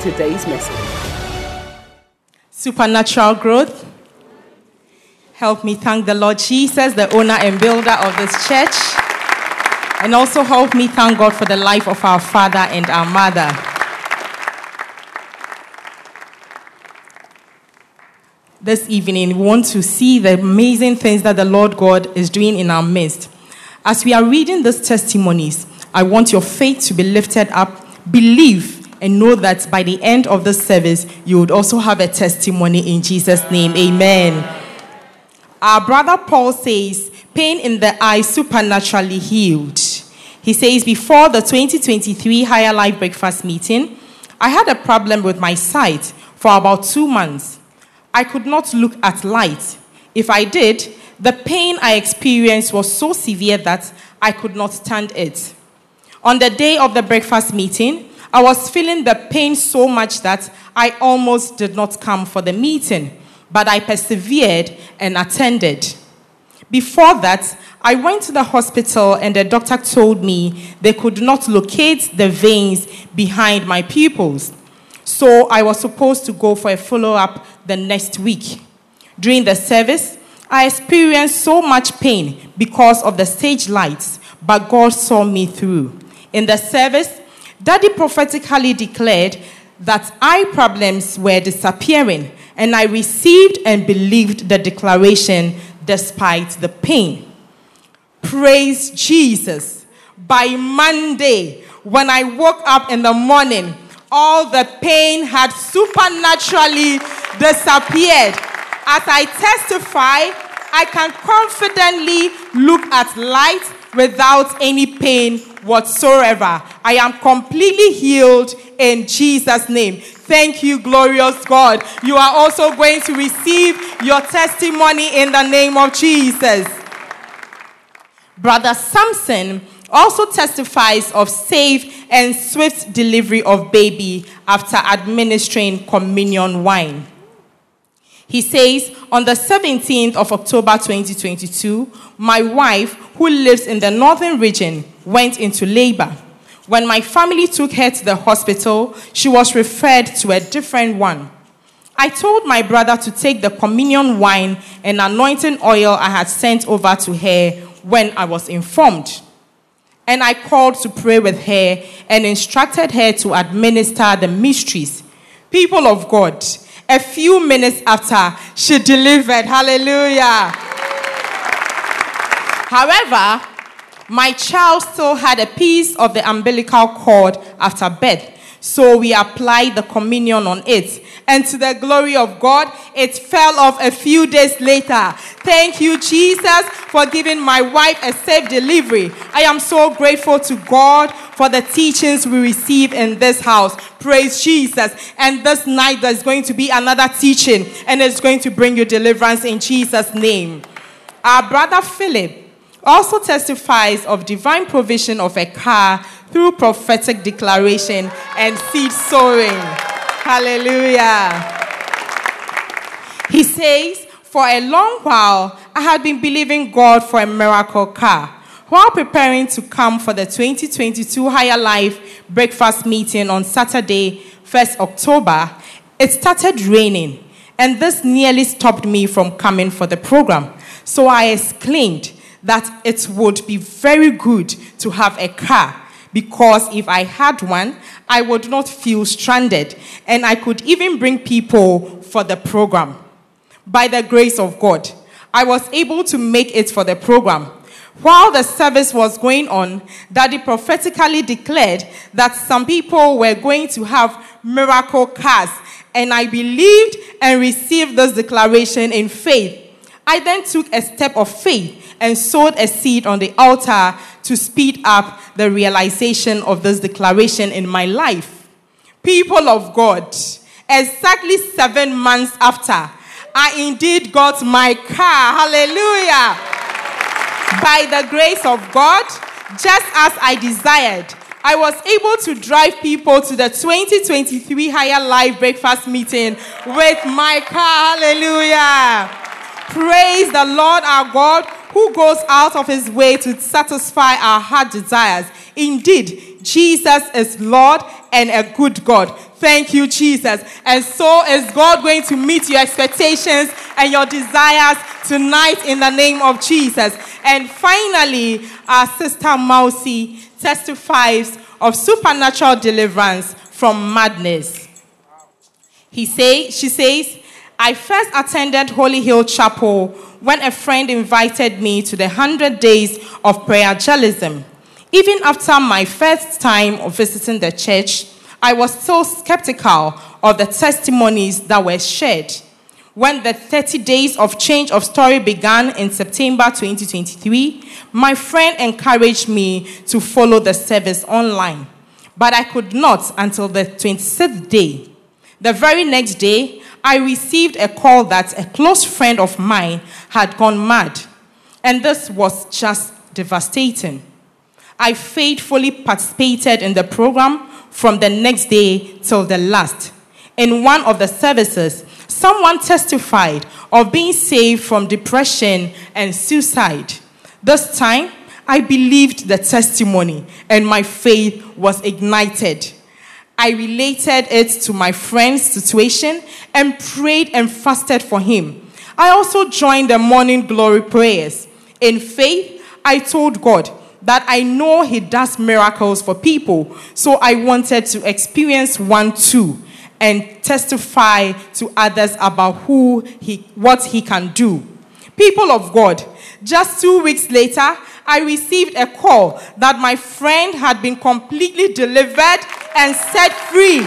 to today's message. Supernatural growth. Help me thank the Lord Jesus, the owner and builder of this church. And also help me thank God for the life of our father and our mother. This evening, we want to see the amazing things that the Lord God is doing in our midst. As we are reading these testimonies, I want your faith to be lifted up. Believe and know that by the end of the service, you would also have a testimony in Jesus' name. Amen. Our brother Paul says, pain in the eye supernaturally healed. He says, before the 2023 Higher Life Breakfast meeting, I had a problem with my sight for about two months. I could not look at light. If I did, the pain I experienced was so severe that I could not stand it. On the day of the breakfast meeting, I was feeling the pain so much that I almost did not come for the meeting, but I persevered and attended. Before that, I went to the hospital and the doctor told me they could not locate the veins behind my pupils. So I was supposed to go for a follow up the next week. During the service, I experienced so much pain because of the stage lights, but God saw me through. In the service, Daddy prophetically declared that eye problems were disappearing, and I received and believed the declaration despite the pain. Praise Jesus. By Monday, when I woke up in the morning, all the pain had supernaturally disappeared. As I testify, I can confidently look at light without any pain whatsoever. I am completely healed in Jesus' name. Thank you, glorious God. You are also going to receive your testimony in the name of Jesus. Brother Samson also testifies of safe and swift delivery of baby after administering communion wine. He says, on the 17th of October 2022, my wife, who lives in the northern region, went into labor. When my family took her to the hospital, she was referred to a different one. I told my brother to take the communion wine and anointing oil I had sent over to her when I was informed. And I called to pray with her and instructed her to administer the mysteries. People of God, a few minutes after she delivered. Hallelujah. However, my child still had a piece of the umbilical cord after birth. So we applied the communion on it. And to the glory of God, it fell off a few days later. Thank you, Jesus, for giving my wife a safe delivery. I am so grateful to God for the teachings we receive in this house. Praise Jesus. And this night, there's going to be another teaching, and it's going to bring you deliverance in Jesus' name. Our brother Philip also testifies of divine provision of a car through prophetic declaration and seed sowing. Hallelujah. He says, For a long while, I had been believing God for a miracle car. While preparing to come for the 2022 Higher Life breakfast meeting on Saturday, 1st October, it started raining, and this nearly stopped me from coming for the program. So I exclaimed that it would be very good to have a car because if I had one, I would not feel stranded and I could even bring people for the program. By the grace of God, I was able to make it for the program. While the service was going on, Daddy prophetically declared that some people were going to have miracle cars, and I believed and received this declaration in faith. I then took a step of faith and sowed a seed on the altar to speed up the realization of this declaration in my life. People of God, exactly seven months after, I indeed got my car. Hallelujah. By the grace of God, just as I desired, I was able to drive people to the 2023 Higher Life Breakfast meeting with my car. Hallelujah. Praise the Lord our God who goes out of his way to satisfy our heart desires. Indeed, Jesus is Lord and a good God. Thank you, Jesus. And so is God going to meet your expectations and your desires tonight in the name of Jesus. And finally, our sister Mousy testifies of supernatural deliverance from madness. He say, she says, I first attended Holy Hill Chapel when a friend invited me to the 100 days of prayer evangelism. Even after my first time of visiting the church, I was so skeptical of the testimonies that were shared. When the 30 days of change of story began in September 2023, my friend encouraged me to follow the service online. But I could not until the 26th day. The very next day, I received a call that a close friend of mine had gone mad. And this was just devastating. I faithfully participated in the program from the next day till the last. In one of the services, someone testified of being saved from depression and suicide. This time, I believed the testimony and my faith was ignited. I related it to my friend's situation and prayed and fasted for him. I also joined the morning glory prayers. In faith, I told God that I know He does miracles for people, so I wanted to experience one too and testify to others about who he, what He can do. People of God, just two weeks later, I received a call that my friend had been completely delivered and set free.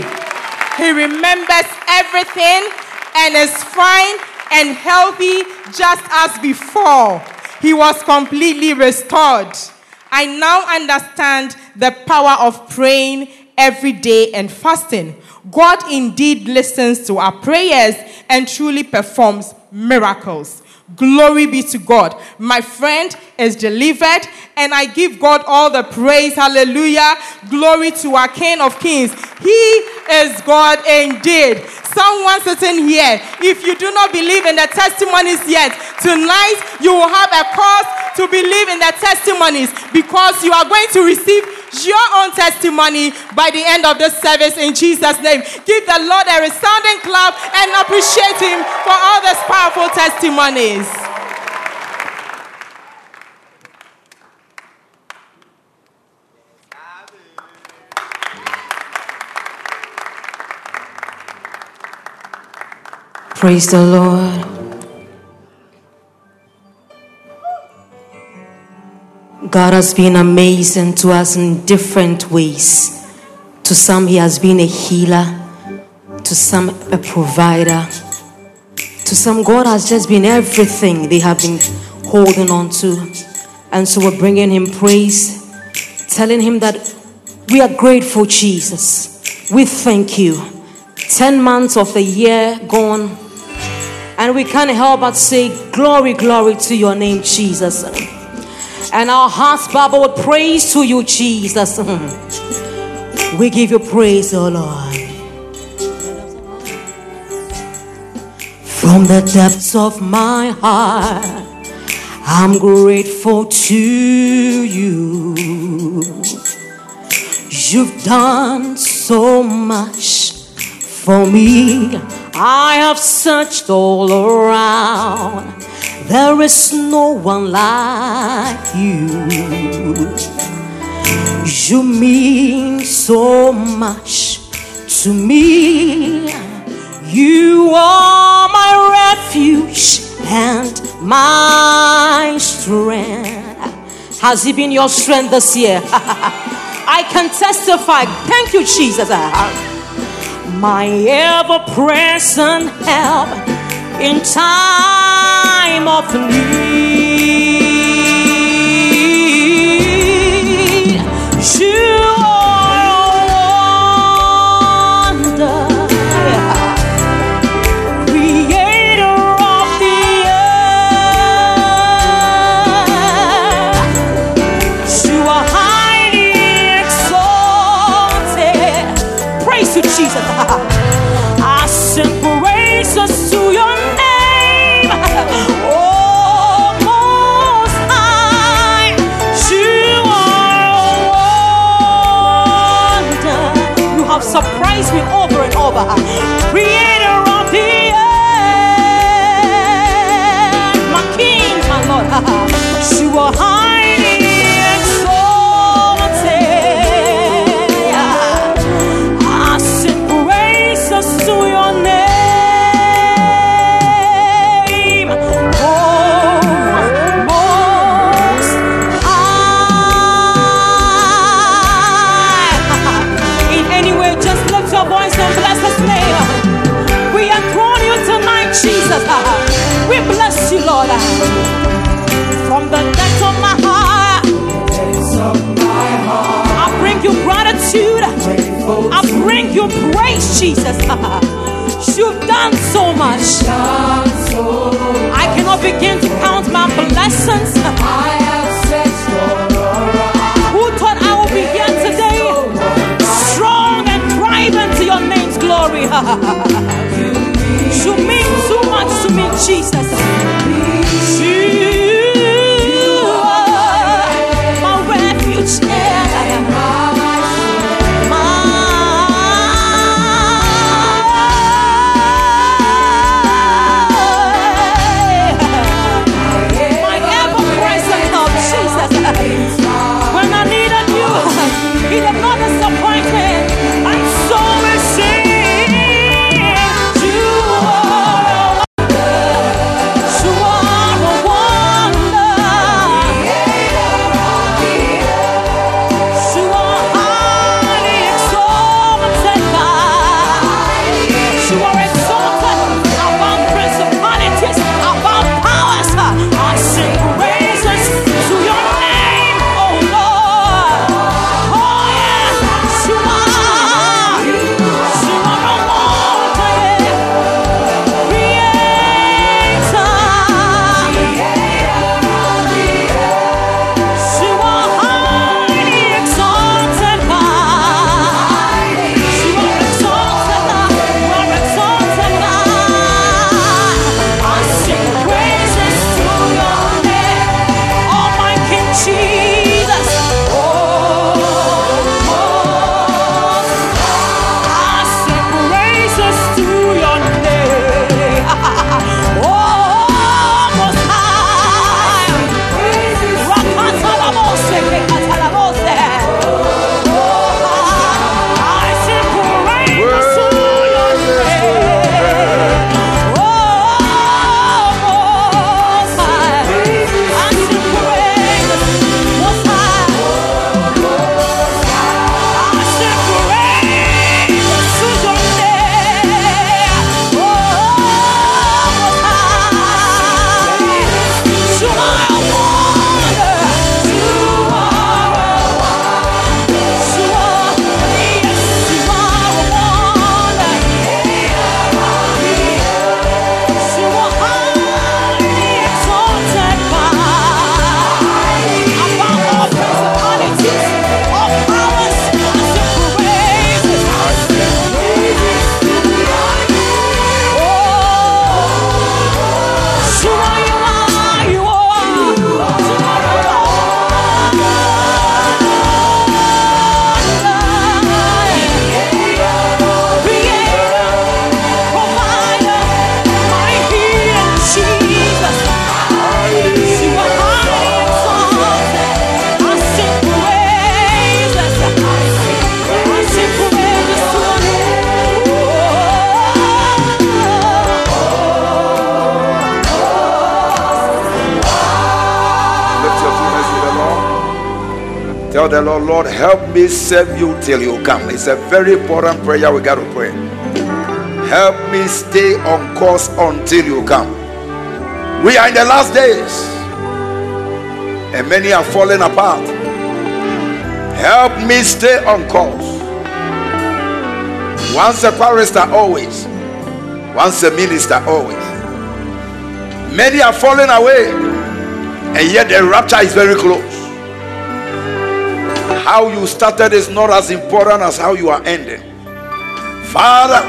He remembers everything and is fine and healthy just as before. He was completely restored. I now understand the power of praying every day and fasting. God indeed listens to our prayers and truly performs miracles. Glory be to God. My friend is delivered, and I give God all the praise. Hallelujah. Glory to our King of Kings. He is God indeed. Someone sitting here, if you do not believe in the testimonies yet, tonight you will have a cause to believe in the testimonies because you are going to receive your own testimony by the end of this service in Jesus' name. Give the Lord a resounding clap and appreciate Him for all these powerful testimonies. Praise the Lord. God has been amazing to us in different ways. To some, He has been a healer, to some, a provider. To some, God has just been everything they have been holding on to. And so we're bringing Him praise, telling Him that we are grateful, Jesus. We thank you. 10 months of the year gone, and we can't help but say, Glory, glory to your name, Jesus and our hearts bubble with praise to you, Jesus. we give you praise, oh Lord. From the depths of my heart, I'm grateful to you. You've done so much for me. I have searched all around there is no one like you. You mean so much to me. You are my refuge and my strength. Has it been your strength this year? I can testify. Thank you, Jesus. My ever present help in time of need. praise Jesus. You've done so much. I cannot begin to count my blessings. Who thought I would be here today? Strong and thriving to your name's glory. you mean so much to me, Jesus. Help me serve you till you come. It's a very important prayer we got to pray. Help me stay on course until you come. We are in the last days, and many are falling apart. Help me stay on course. Once a pastor, always. Once a minister, always. Many are falling away, and yet the rapture is very close how you started is not as important as how you are ending. Father,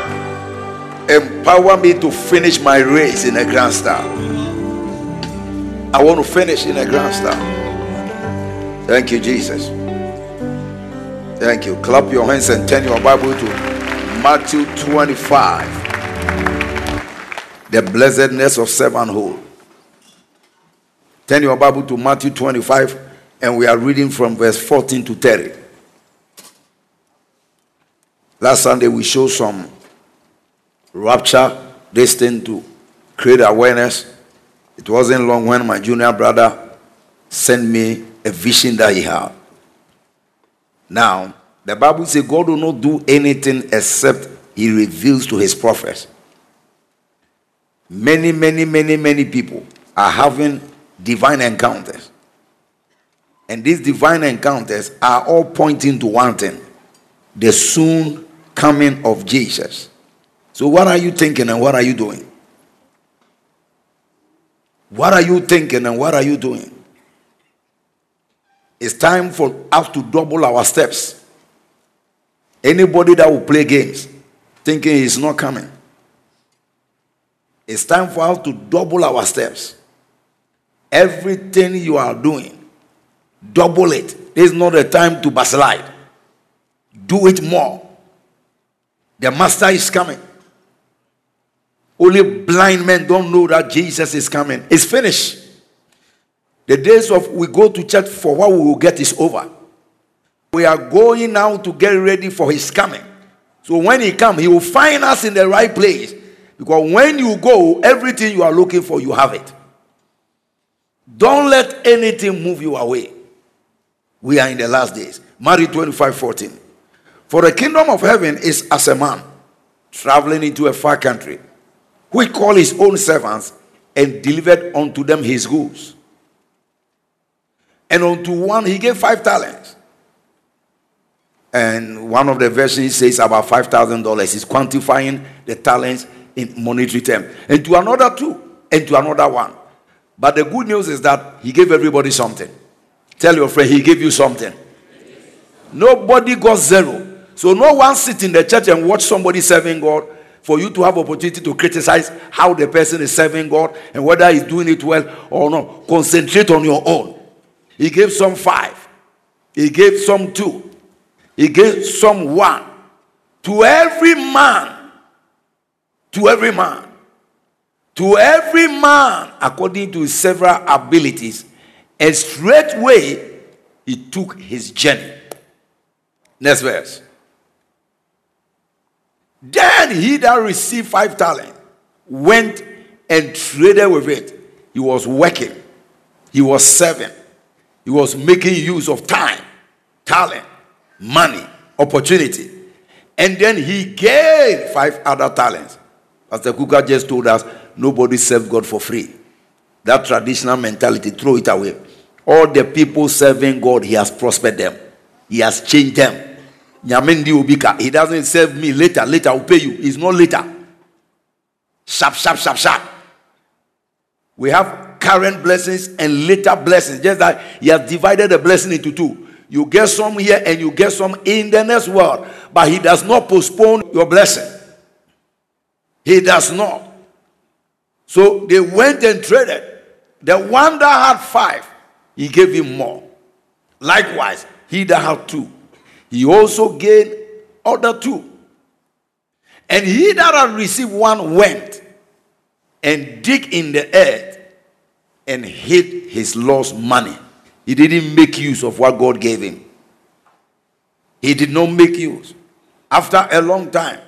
empower me to finish my race in a grand style. I want to finish in a grand style. Thank you, Jesus. Thank you. Clap your hands and turn your Bible to Matthew 25. The blessedness of servanthood. Turn your Bible to Matthew 25 and we are reading from verse 14 to 30. Last Sunday, we showed some rapture, thing to create awareness. It wasn't long when my junior brother sent me a vision that he had. Now, the Bible says God will not do anything except he reveals to his prophets. Many, many, many, many people are having divine encounters. And these divine encounters are all pointing to one thing the soon coming of Jesus. So, what are you thinking and what are you doing? What are you thinking and what are you doing? It's time for us to double our steps. Anybody that will play games thinking he's not coming, it's time for us to double our steps. Everything you are doing, double it. This is not a time to backslide. Do it more. The master is coming. Only blind men don't know that Jesus is coming. It's finished. The days of we go to church for what we will get is over. We are going now to get ready for his coming. So when he comes, he will find us in the right place. Because when you go, everything you are looking for, you have it. Don't let anything move you away. We are in the last days. Matthew 25 14. For the kingdom of heaven is as a man traveling into a far country, who called his own servants and delivered unto them his goods. And unto one he gave five talents. And one of the versions says about five thousand dollars. He's quantifying the talents in monetary term. And to another two, and to another one. But the good news is that he gave everybody something. Tell your friend he gave you something. Nobody got zero. So no one sit in the church and watch somebody serving God for you to have opportunity to criticize how the person is serving God and whether he's doing it well or not. Concentrate on your own. He gave some five. He gave some two. He gave some one. To every man. To every man. To every man according to his several abilities. And straightway he took his journey. Next verse. Then he that received five talents went and traded with it. He was working, he was serving, he was making use of time, talent, money, opportunity. And then he gave five other talents. Pastor Kuka just told us nobody serves God for free. That traditional mentality, throw it away. All the people serving God, he has prospered them, he has changed them. Nyamendi Ubika, he doesn't serve me later, later I'll pay you. It's not later. Sharp, sharp, sharp, sharp. We have current blessings and later blessings. Just that he has divided the blessing into two. You get some here and you get some in the next world. But he does not postpone your blessing. He does not. So they went and traded. The one that had five, he gave him more. Likewise, he that had two, he also gained other two. And he that had received one went and dig in the earth and hid his lost money. He didn't make use of what God gave him. He did not make use. After a long time,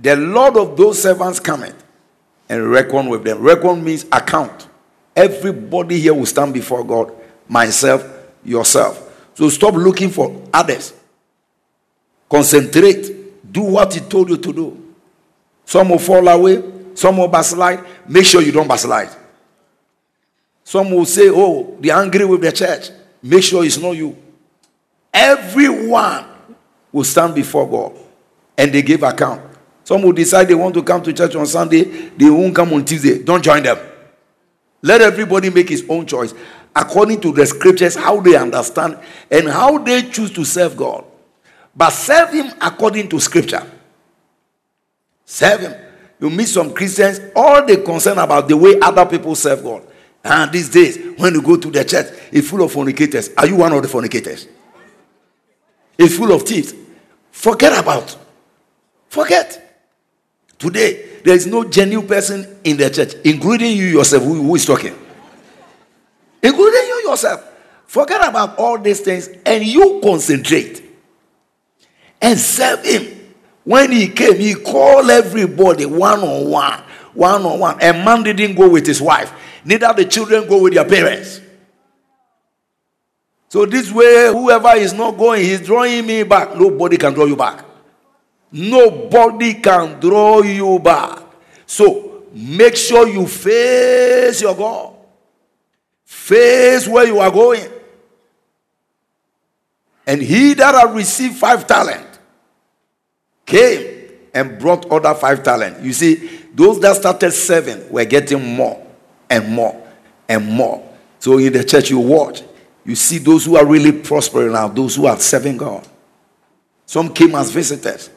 the Lord of those servants cometh and reckon with them. Reckon means account. Everybody here will stand before God, myself, yourself. So stop looking for others. Concentrate. Do what He told you to do. Some will fall away, some will backslide. Make sure you don't backslide. Some will say, Oh, they're angry with the church. Make sure it's not you. Everyone will stand before God and they give account. Some will decide they want to come to church on Sunday, they won't come on Tuesday. Don't join them. Let everybody make his own choice according to the scriptures, how they understand and how they choose to serve God. But serve Him according to scripture. Serve Him. You meet some Christians, all they concern about the way other people serve God. And these days, when you go to the church, it's full of fornicators. Are you one of the fornicators? It's full of thieves. Forget about. Forget. Today, there is no genuine person in the church, including you yourself, who, who is talking. Including you yourself. Forget about all these things and you concentrate and serve him. When he came, he called everybody one on one, one on one. A man didn't go with his wife, neither the children go with their parents. So this way, whoever is not going, he's drawing me back. Nobody can draw you back. Nobody can draw you back. So make sure you face your God. Face where you are going. And he that had received five talent came and brought other five talent. You see, those that started seven were getting more and more and more. So in the church, you watch, you see those who are really prospering now, those who are serving God. Some came as visitors,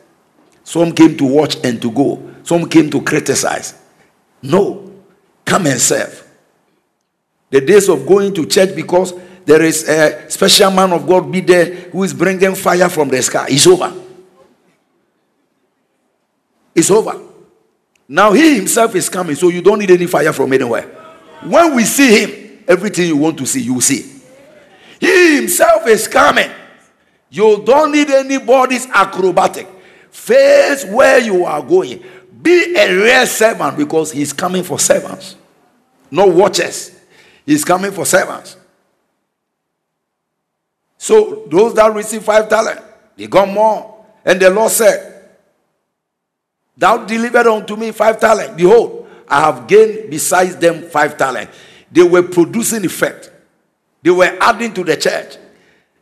some came to watch and to go, some came to criticize. No, come and serve. The days of going to church because there is a special man of God be there who is bringing fire from the sky. It's over. It's over. Now he himself is coming, so you don't need any fire from anywhere. When we see him, everything you want to see, you will see. He himself is coming. You don't need anybody's acrobatic. Face where you are going. Be a real servant because he's coming for servants, no watchers. He's coming for servants. So those that receive five talent, they got more. And the Lord said, Thou delivered unto me five talent. Behold, I have gained besides them five talent. They were producing effect. They were adding to the church.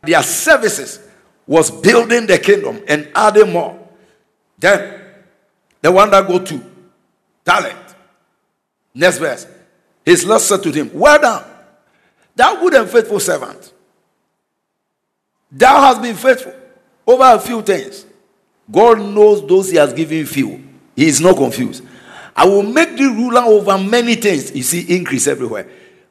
Their services was building the kingdom and adding more. Then the one that go to talent. Next verse. His Lord said to him, Well done, thou good and faithful servant. Thou hast been faithful over a few things. God knows those he has given few. He is not confused. I will make thee ruler over many things. You see, increase everywhere.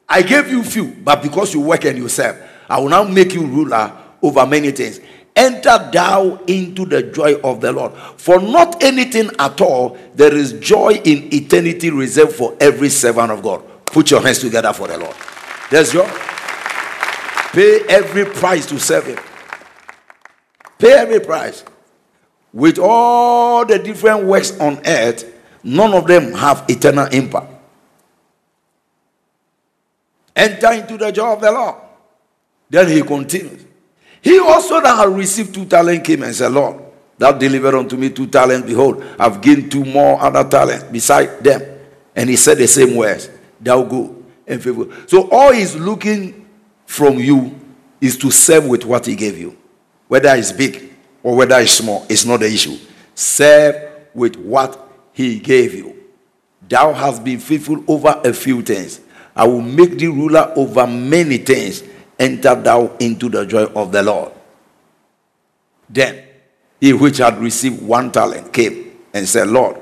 I gave you few, but because you work and you serve, I will now make you ruler over many things. Enter thou into the joy of the Lord. For not anything at all, there is joy in eternity reserved for every servant of God. Put your hands together for the Lord. There's your pay every price to serve him. Pay every price. With all the different works on earth, none of them have eternal impact. Enter into the joy of the Lord. Then he continues. He also that had received two talents came and said, Lord, thou delivered unto me two talents. Behold, I've gained two more other talents beside them. And he said the same words, Thou go and favor. So all he's looking from you is to serve with what he gave you. Whether it's big or whether it's small, it's not the issue. Serve with what he gave you. Thou hast been faithful over a few things. I will make thee ruler over many things. Enter thou into the joy of the Lord. Then he which had received one talent came and said, Lord,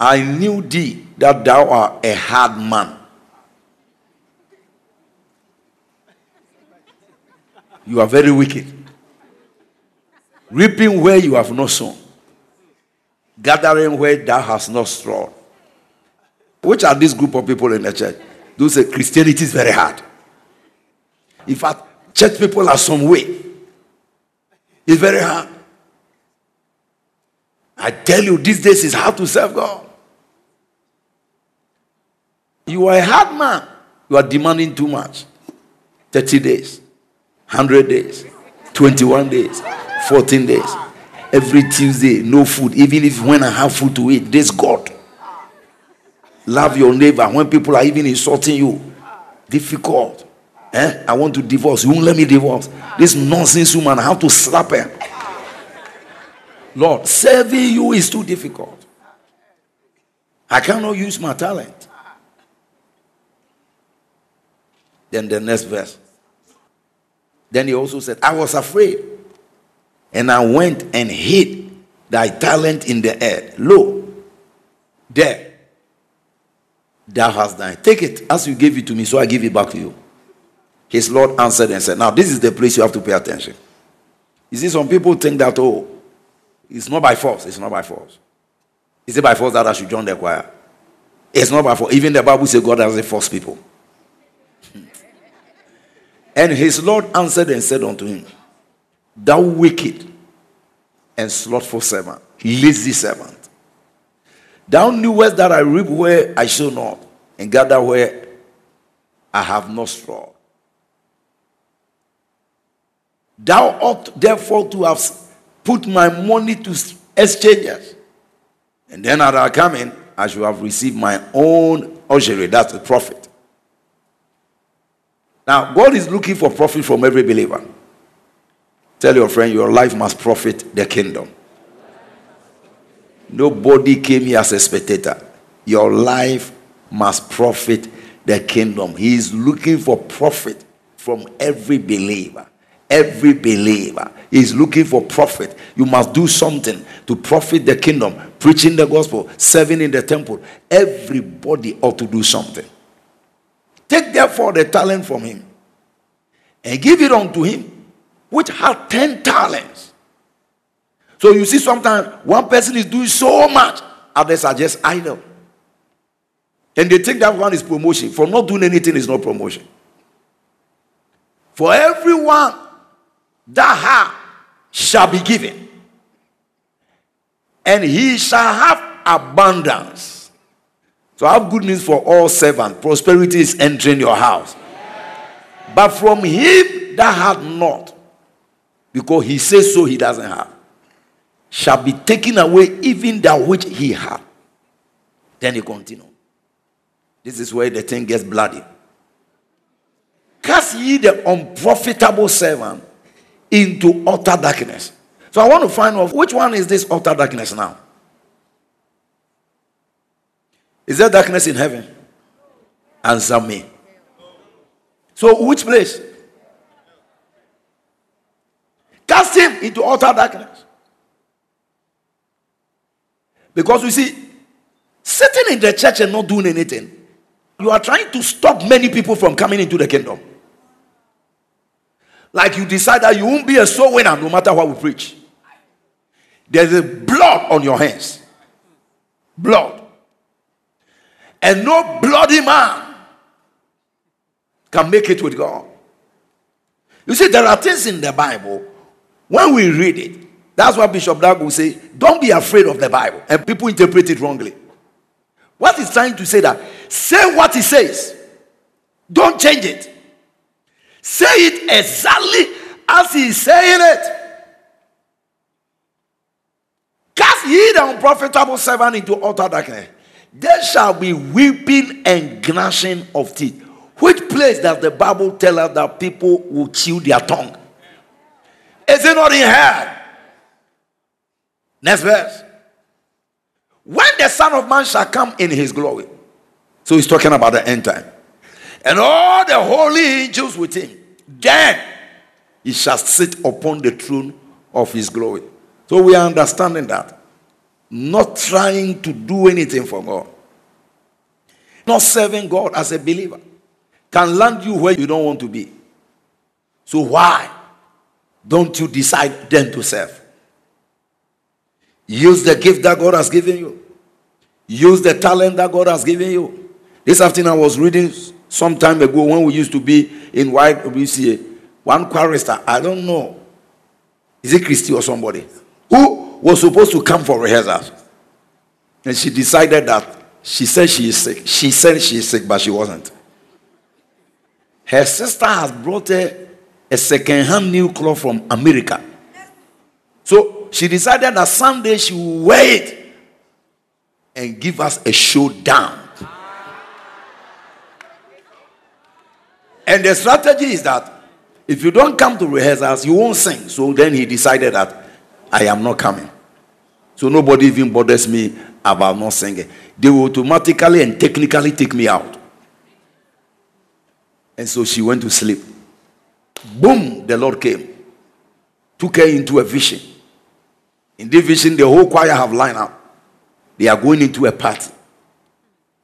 I knew thee that thou art a hard man. You are very wicked reaping where you have not sown, gathering where thou hast not strawed. Which are this group of people in the church? Those say Christianity is very hard. In fact, church people are some way. It's very hard. I tell you, these days is hard to serve God. You are a hard man. You are demanding too much. 30 days, 100 days, 21 days, 14 days. Every Tuesday, no food. Even if when I have food to eat, this God. Love your neighbor when people are even insulting you. Difficult. Eh? I want to divorce. You won't let me divorce. This nonsense woman, I have to slap her. Lord, serving you is too difficult. I cannot use my talent. Then the next verse. Then he also said, I was afraid and I went and hid thy talent in the earth. Lo, there, thou hast done. Take it as you gave it to me, so I give it back to you. His Lord answered and said, Now, this is the place you have to pay attention. You see, some people think that, oh, it's not by force. It's not by force. Is it by force that I should join the choir? It's not by force. Even the Bible says God doesn't force people. And his Lord answered and said unto him, Thou wicked and slothful servant, lazy servant. Thou knewest that I reap where I shall not, and gather where I have not straw. Thou ought therefore to have put my money to exchangers, And then at our coming, I should have received my own usury. That's the profit. Now, God is looking for profit from every believer. Tell your friend, your life must profit the kingdom. Nobody came here as a spectator. Your life must profit the kingdom. He is looking for profit from every believer. Every believer is looking for profit. You must do something to profit the kingdom, preaching the gospel, serving in the temple. Everybody ought to do something. Take therefore the talent from him and give it unto him, which had 10 talents. So you see, sometimes one person is doing so much, others are just idle. And they think that one is promotion. For not doing anything is not promotion. For everyone that ha shall be given, and he shall have abundance. So have good news for all servants. Prosperity is entering your house. But from him that had not, because he says so he doesn't have, shall be taken away even that which he had. Then he continued. This is where the thing gets bloody. Cast ye the unprofitable servant into utter darkness. So I want to find out which one is this utter darkness now? Is there darkness in heaven? Answer me. So which place? Cast him into utter darkness. Because you see, sitting in the church and not doing anything, you are trying to stop many people from coming into the kingdom. Like you decide that you won't be a soul winner no matter what we preach. There's a blood on your hands. Blood. And no bloody man can make it with God. You see, there are things in the Bible, when we read it, that's why Bishop Dag will say, don't be afraid of the Bible. And people interpret it wrongly. What he's trying to say that, say what he says. Don't change it. Say it exactly as he is saying it. Cast ye the unprofitable servant into utter darkness. There shall be weeping and gnashing of teeth. Which place does the Bible tell us that people will chew their tongue? Is it not in hell? Next verse. When the Son of Man shall come in his glory. So he's talking about the end time. And all the holy angels with him. Then he shall sit upon the throne of his glory. So we are understanding that. Not trying to do anything for God. Not serving God as a believer. Can land you where you don't want to be. So why don't you decide then to serve? Use the gift that God has given you. Use the talent that God has given you. This afternoon I was reading some time ago when we used to be in YWCA. One chorister, I don't know. Is it Christy or somebody? Who was supposed to come for rehearsals. And she decided that she said she is sick. She said she is sick, but she wasn't. Her sister has brought her a second-hand new cloth from America. So she decided that someday she will wear it and give us a showdown. And the strategy is that if you don't come to rehearsals, you won't sing. So then he decided that I am not coming. So nobody even bothers me about not singing. They will automatically and technically take me out. And so she went to sleep. Boom, the Lord came, took her into a vision In this vision, the whole choir have lined up. They are going into a party.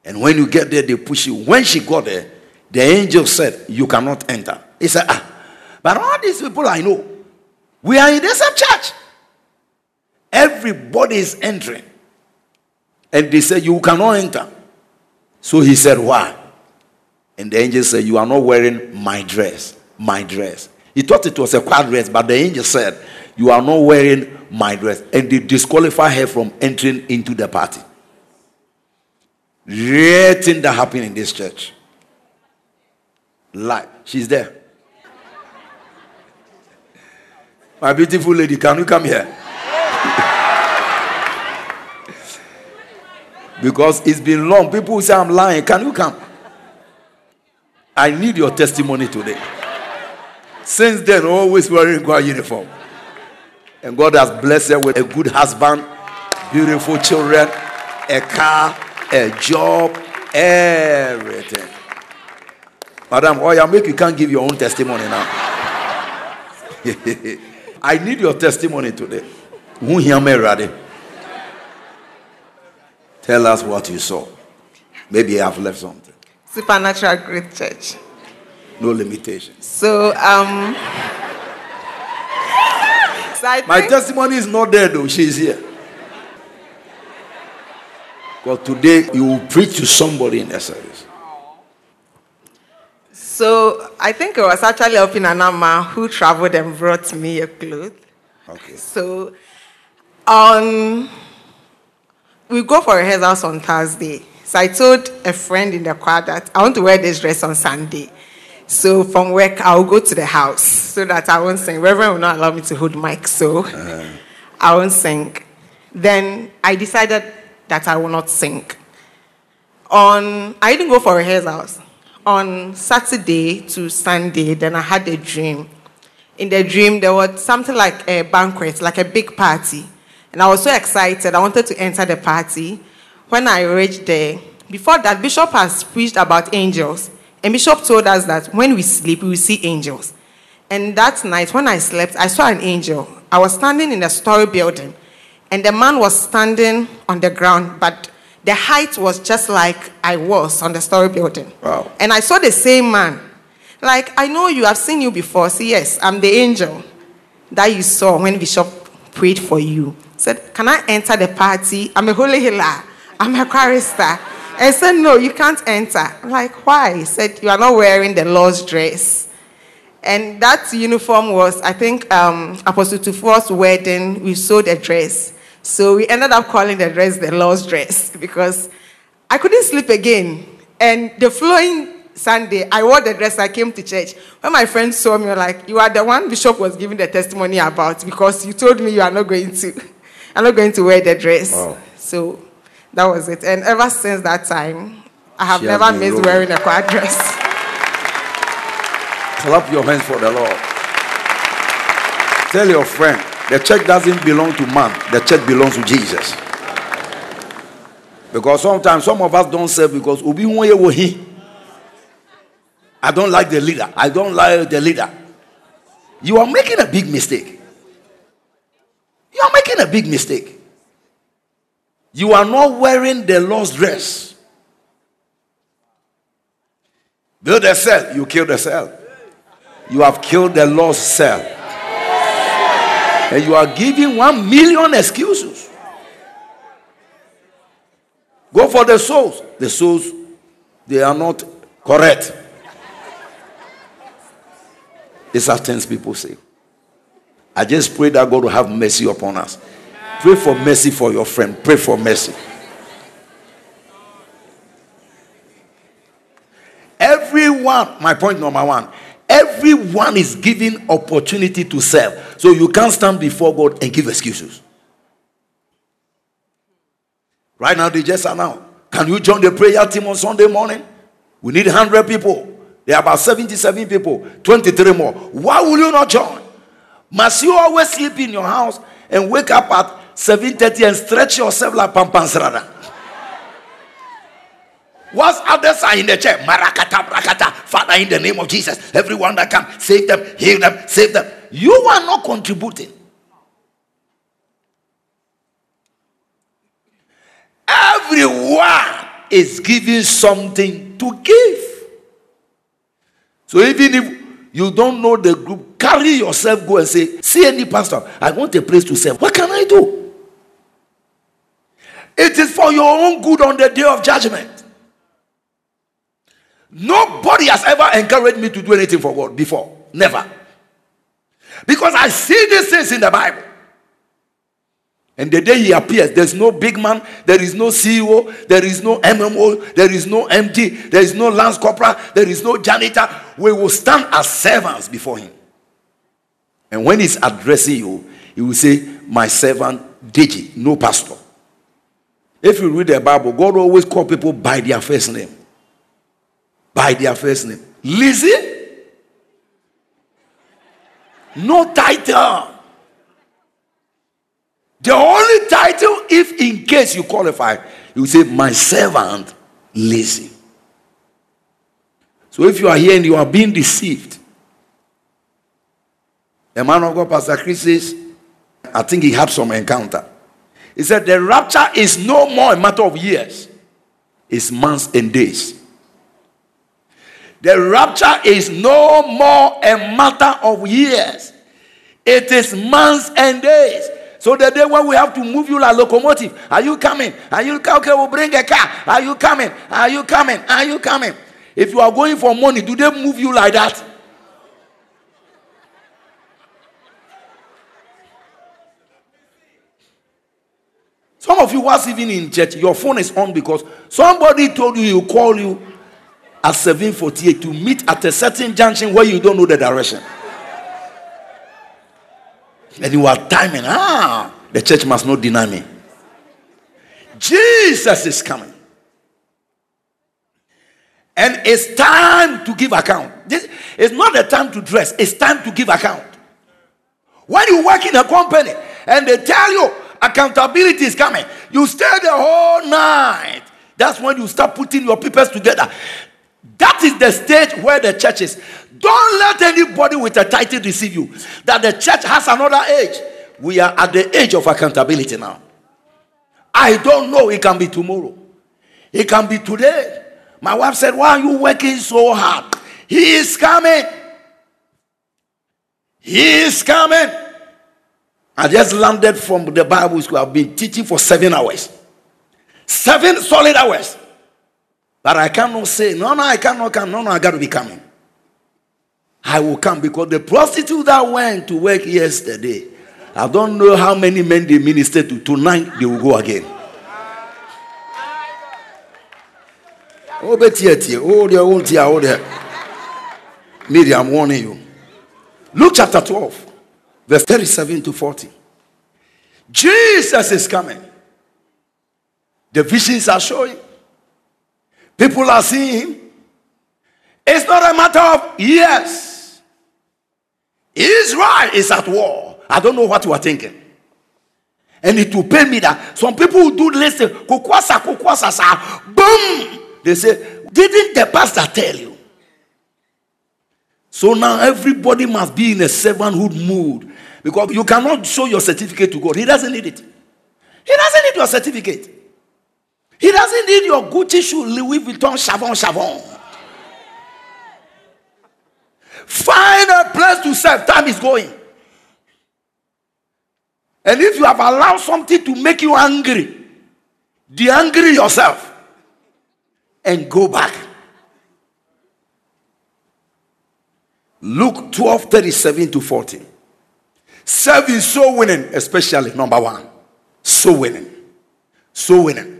And when you get there, they push you. When she got there, the angel said, You cannot enter. He said, Ah, but all these people I know, we are in the same church. Everybody is entering. And they said, You cannot enter. So he said, Why? And the angel said, You are not wearing my dress. My dress. He thought it was a quad dress, but the angel said, You are not wearing my dress. And they disqualify her from entering into the party. Rare thing that happened in this church. Like, she's there. My beautiful lady, can you come here? Because it's been long. People say I'm lying. Can you come? I need your testimony today. Since then, always wearing God uniform. And God has blessed her with a good husband, beautiful children, a car, a job, everything. Madam, oh, yeah, make you can't give your own testimony now. I need your testimony today. Who hear me ready? Tell us what you saw. Maybe I have left something. Supernatural Great Church. No limitations. So, um, so My testimony is not there though. She is here. But today you will preach to somebody in the service. so I think it was actually helping Anama who traveled and brought me a cloth. Okay. So, on we go for rehearsals on Thursday. So I told a friend in the choir that I want to wear this dress on Sunday. So from work, I'll go to the house so that I won't sing. Reverend will not allow me to hold mic, so uh-huh. I won't sing. Then I decided that I will not sing. On I didn't go for rehearsals. On Saturday to Sunday, then I had a dream in the dream there was something like a banquet like a big party and i was so excited. I wanted to enter the party. When i reached there before that bishop has preached about angels. And bishop told us that when we sleep we will see angels. And that night when i slept i saw an angel. I was standing in a story building. And the man was standing on the ground but the height was just like i was on the story building. Wow. and i saw the same man. Like, I know you I've seen you before. See, yes, I'm the angel that you saw when Bishop prayed for you. Said, Can I enter the party? I'm a holy healer. I'm a chorister. And said, No, you can't enter. I'm like, why? He said, You are not wearing the Lord's dress. And that uniform was, I think, um, Apostle Tufor's wedding. We sewed a dress. So we ended up calling the dress the Lord's dress because I couldn't sleep again. And the following Sunday, I wore the dress. I came to church. When my friends saw me, like, "You are the one Bishop was giving the testimony about because you told me you are not going to, I'm not going to wear the dress." Wow. So that was it. And ever since that time, I have She never missed rolling. wearing a choir dress. Clap your hands for the Lord. Tell your friend, the church doesn't belong to man, the church belongs to Jesus. Because sometimes some of us don't serve because Obi Nwoye wo he. I don't like the leader. I don't like the leader. You are making a big mistake. You are making a big mistake. You are not wearing the Lord's dress. Build a cell, you kill the cell. You have killed the Lord's cell. And you are giving one million excuses. Go for the souls. The souls, they are not correct. These are things people say. I just pray that God will have mercy upon us. Pray for mercy for your friend. Pray for mercy. Everyone, my point number one, everyone is given opportunity to serve. So you can't stand before God and give excuses. Right now, they just announced. Can you join the prayer team on Sunday morning? We need 100 people. There are about 77 people, 23 more. Why will you not join? Must you always sleep in your house and wake up at 7.30 and stretch yourself like pampansrada? What others are in the chair, marakata, marakata, Father, in the name of Jesus, everyone that come, save them, heal them, save them. You are not contributing. Everyone is giving something to give. So even if you don't know the group, carry yourself, go and say, See any pastor, I want a place to serve. What can I do? It is for your own good on the day of judgment. Nobody has ever encouraged me to do anything for God before. Never. Because I see these things in the Bible. And the day he appears, there's no big man, there is no CEO, there is no MMO, there is no MD, there is no lance corporal, there is no janitor. We will stand as servants before him. And when he's addressing you, he will say, My servant Deji, no pastor. If you read the Bible, God always call people by their first name. By their first name. Lizzie? No title. The only title, if in case you qualify, you say, My servant, Lizzie. So if you are here and you are being deceived, the man of God, Pastor Chris says, I think he had some encounter. He said, The rapture is no more a matter of years, it's months and days. The rapture is no more a matter of years, it is months and days. So the day when we have to move you like locomotive, are you coming? Are you okay? We'll bring a car. Are you coming? Are you coming? Are you coming? If you are going for money, do they move you like that? Some of you was even in church, your phone is on because somebody told you he'll call you at 748 to meet at a certain junction where you don't know the direction. And you are timing. Ah, the church must not deny me. Jesus is coming. And it's time to give account. This is not the time to dress, it's time to give account. When you work in a company and they tell you accountability is coming, you stay the whole night. That's when you start putting your papers together. That is the stage where the church is. Don't let anybody with a title deceive you that the church has another age. We are at the age of accountability now. I don't know. It can be tomorrow, it can be today. My wife said, Why are you working so hard? He is coming. He is coming. I just landed from the Bible school. I've been teaching for seven hours. Seven solid hours. But I cannot say, no, no, I cannot come. No, no, I got to be coming. I will come because the prostitute that went to work yesterday, I don't know how many men they ministered to. Tonight they will go again. Oh, but yet, oh, dear, oh, dear, oh, dear. Miriam, I'm warning you. Luke chapter 12, verse 37 to 40. Jesus is coming. The visions are showing. People are seeing. It's not a matter of yes. Israel is at war. I don't know what you are thinking. And it will pain me that some people do listen, kukwasa, kukwasa, sa, boom. They say, didn't the pastor tell you? So now everybody must be in a servanthood mood because you cannot show your certificate to God. He doesn't need it. He doesn't need your certificate. He doesn't need your Gucci shoe, Louis Vuitton, Chavon, Chavon. Find a place to serve. Time is going. And if you have allowed something to make you angry, de angry yourself and go back. Luke 12 37 to 40. Serving so winning, especially number one. So winning. So winning.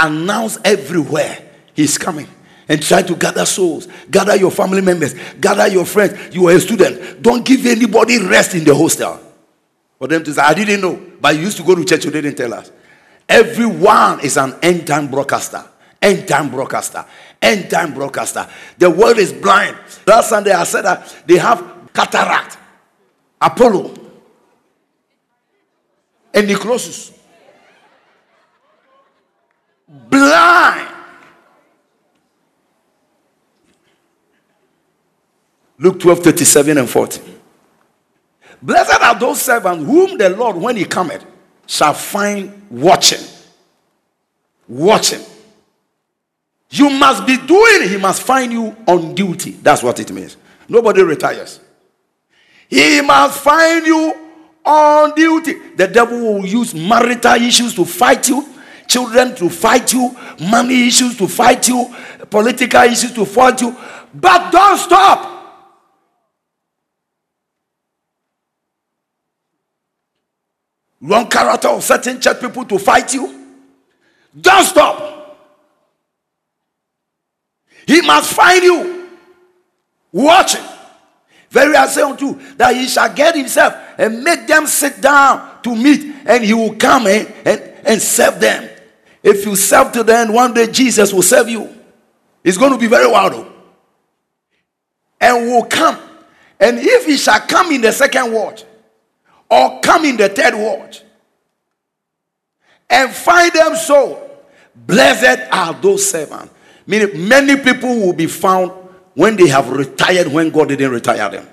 Announce everywhere he's coming and try to gather souls, gather your family members, gather your friends. You are a student. Don't give anybody rest in the hostel. For them to say, I didn't know, but you used to go to church, you didn't tell us. Everyone is an end time broadcaster. End time broadcaster. End time broadcaster. The world is blind. Last Sunday I said that they have cataract, Apollo, and necrosis. Blind. Luke 12 37 and 40. Blessed are those servants whom the Lord, when he cometh, shall find watching. watching. You must be doing, he must find you on duty. That's what it means. Nobody retires. He must find you on duty. The devil will use marital issues to fight you, children to fight you, money issues to fight you, political issues to fight you. But don't stop. Wrong character of certain church people to fight you. Don't stop. He must find you Watch it. Very I say unto you that he shall get himself and make them sit down to meat, and he will come and, and, and serve them. If you serve to the end, one day Jesus will serve you. It's going to be very wild. Oh. And will come. And if he shall come in the second watch, or come in the third watch, and find them so, blessed are those servants. Meaning, many people will be found when they have retired when God didn't retire them.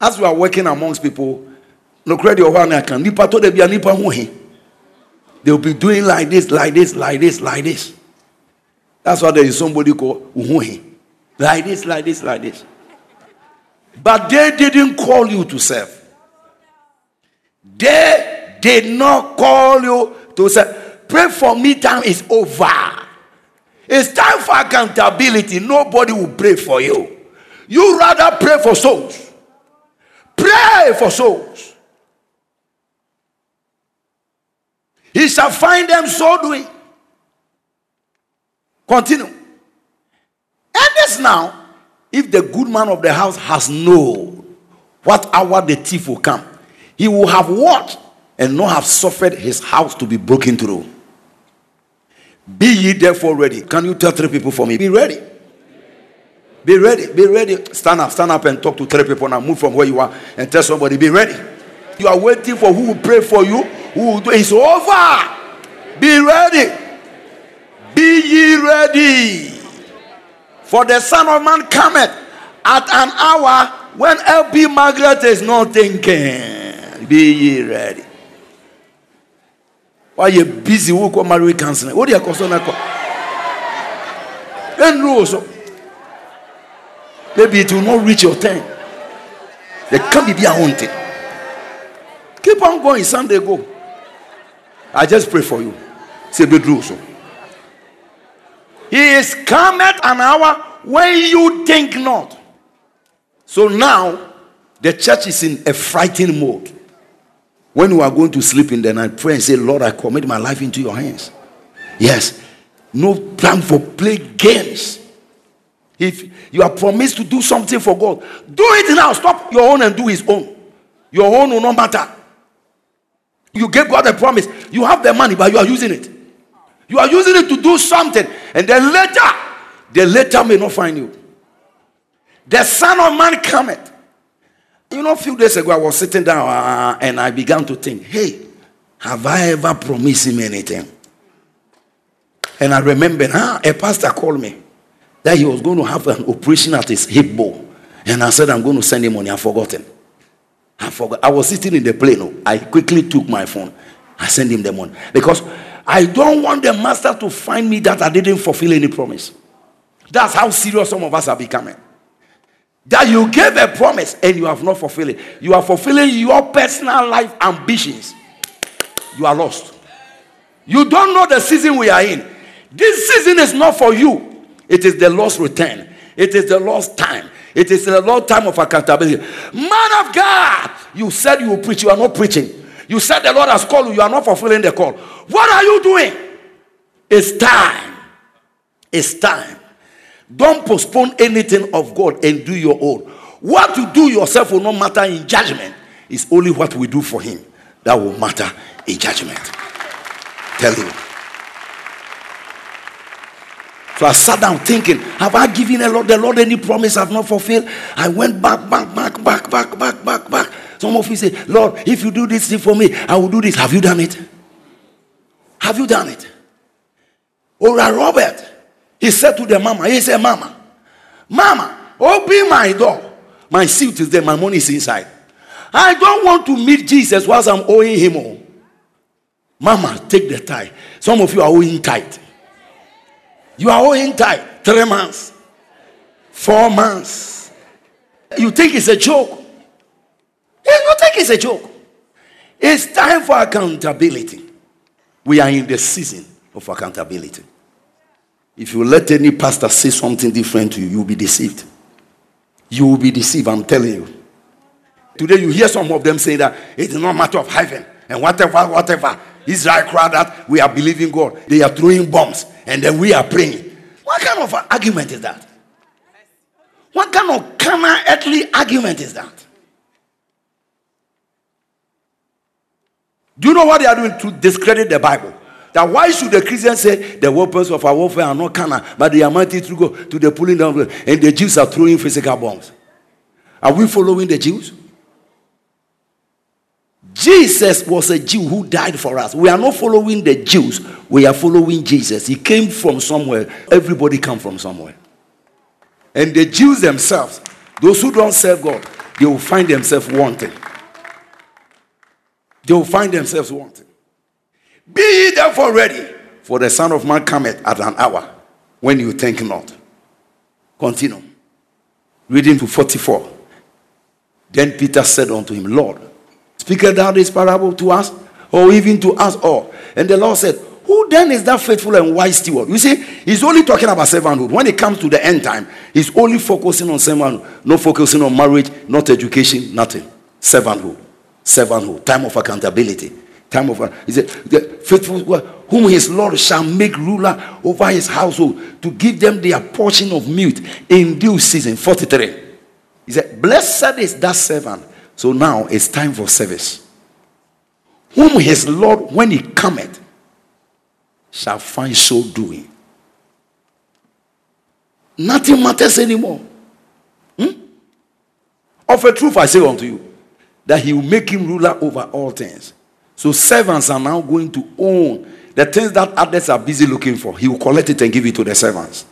As we are working amongst people, no credit of one can They'll be doing like this, like this, like this, like this. That's why there is somebody called uhuhi. Like this, like this, like this. But they didn't call you to serve. They did not call you to serve. Pray for me, time is over. It's time for accountability. Nobody will pray for you. You rather pray for souls. Pray for souls. He shall find them so doing. Continue. And this now, if the good man of the house has known what hour the thief will come, he will have watched and not have suffered his house to be broken through. Be ye therefore ready. Can you tell three people for me? Be ready. Be ready. Be ready. Stand up. Stand up and talk to three people now. Move from where you are and tell somebody, be ready. You are waiting for who will pray for you. Who do it's over. Be ready. Be ye ready. For the Son of Man cometh at an hour when LB Margaret is not thinking. Be ye ready Why you busy wokɔ marriage counseling ɛkɔ so no kɔ ɛnnuro maybe it will not reach your turn yɛka biribi a wonte keep on going sunday go i just pray for you sɛ bɛduro so he is come at an hour when you think not so now the church is in a frightened mode when you are going to sleep in the night, pray and say, Lord, I commit my life into your hands. Yes. No time for play games. If you are promised to do something for God, do it now. Stop your own and do his own. Your own will not matter. You gave God a promise. You have the money, but you are using it. You are using it to do something. And then later, the later may not find you. The Son of Man cometh you know, a few days ago, I was sitting down uh, and I began to think, hey, have I ever promised him anything? And I remember, ah, a pastor called me that he was going to have an operation at his hip bone. And I said, I'm going to send him money. I've forgotten. I forgot. I was sitting in the plane. Oh. I quickly took my phone. I sent him the money. Because I don't want the master to find me that I didn't fulfill any promise. That's how serious some of us are becoming that you gave a promise and you have not fulfilled it. You are fulfilling your personal life ambitions. You are lost. You don't know the season we are in. This season is not for you. It is the lost return. It is the lost time. It is the lost time of accountability. Man of God, you said you will preach. You are not preaching. You said the Lord has called you. You are not fulfilling the call. What are you doing? It's time. It's time. Don't postpone anything of God and do your own. What you do yourself will not matter in judgment. It's only what we do for Him that will matter in judgment. Tell you. So I sat down thinking, have I given the Lord, the Lord any promise I've not fulfilled? I went back, back, back, back, back, back, back, back. Some of you say, Lord, if you do this thing for me, I will do this. Have you done it? Have you done it? Or Robert, he said to the mama, he said, Mama, Mama, open my door. My suit is there, my money is inside. I don't want to meet Jesus whilst I'm owing him all. Mama, take the tie. Some of you are owing tight. You are owing tight. Three months, four months. You think it's a joke. You don't think it's a joke. It's time for accountability. We are in the season of accountability. If you let any pastor say something different to you, you'll be deceived. You will be deceived, I'm telling you. Today you hear some of them say that it is not a matter of heaven and whatever, whatever. Israel crowd that we are believing God. They are throwing bombs and then we are praying. What kind of argument is that? What kind of carnal earthly argument is that? Do you know what they are doing to discredit the Bible? That why should the Christians say the weapons of our warfare are not carnal, but they are mighty to go to the pulling down, and the Jews are throwing physical bombs? Are we following the Jews? Jesus was a Jew who died for us. We are not following the Jews, we are following Jesus. He came from somewhere. Everybody come from somewhere. And the Jews themselves, those who don't serve God, they will find themselves wanting. They will find themselves wanting. Be ye therefore ready, for the Son of Man cometh at an hour when you think not. Continue. Reading to 44. Then Peter said unto him, Lord, speaketh thou this parable to us, or even to us all? And the Lord said, Who then is that faithful and wise steward? You see, he's only talking about servanthood. When it comes to the end time, he's only focusing on servanthood, not focusing on marriage, not education, nothing. Servanthood. Servanthood. Time of accountability time of he said the faithful whom his lord shall make ruler over his household to give them their portion of meat in due season 43 he said blessed is that servant so now it's time for service whom his lord when he cometh shall find so doing nothing matters anymore hmm? of a truth i say unto you that he will make him ruler over all things so servants are now going to own the things that others are busy looking for. He will collect it and give it to the servants.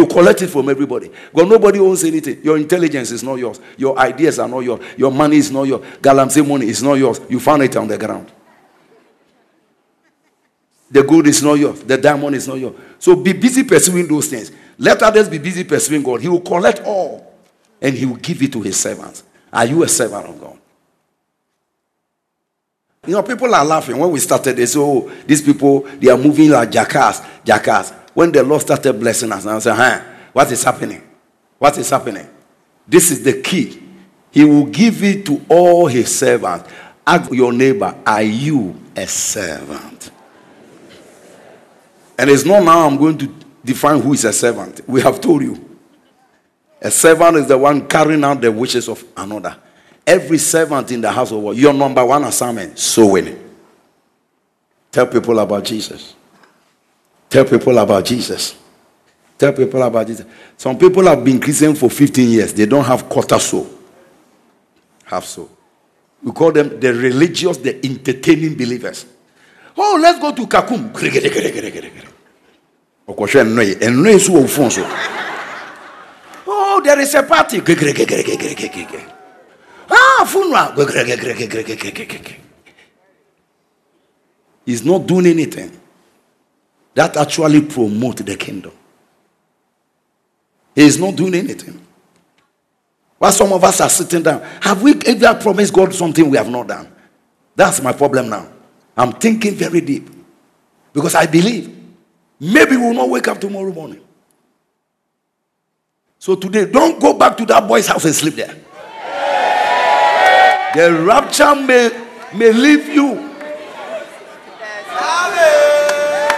Will collect it from everybody. Because nobody owns anything. Your intelligence is not yours. Your ideas are not yours. Your money is not yours. Galamsey money is not yours. You found it on the ground. The gold is not yours. The diamond is not yours. So be busy pursuing those things. Let others be busy pursuing God. He will collect all and he will give it to his servants. Are you a servant of God? You know, people are laughing. When we started, they say, oh, these people, they are moving like jackass, jackass. When the Lord started blessing us, I said, huh, what is happening? What is happening? This is the key. He will give it to all his servants. Ask your neighbor, are you a servant? And it's not now I'm going to define who is a servant. We have told you. A servant is the one carrying out the wishes of another. Every servant in the house of God, your number one assignment, sowing. Tell people about Jesus. Tell people about Jesus. Tell people about Jesus. Some people have been Christian for 15 years. They don't have quarter soul. Half soul. We call them the religious, the entertaining believers. Oh, let's go to Kakum. Oh, there is a party. Ah, funeral. He's not doing anything that actually promote the kingdom. He is not doing anything. While some of us are sitting down, have we ever promised God something we have not done? That's my problem now. I'm thinking very deep because I believe maybe we will not wake up tomorrow morning. So today, don't go back to that boy's house and sleep there. The rapture may, may leave you.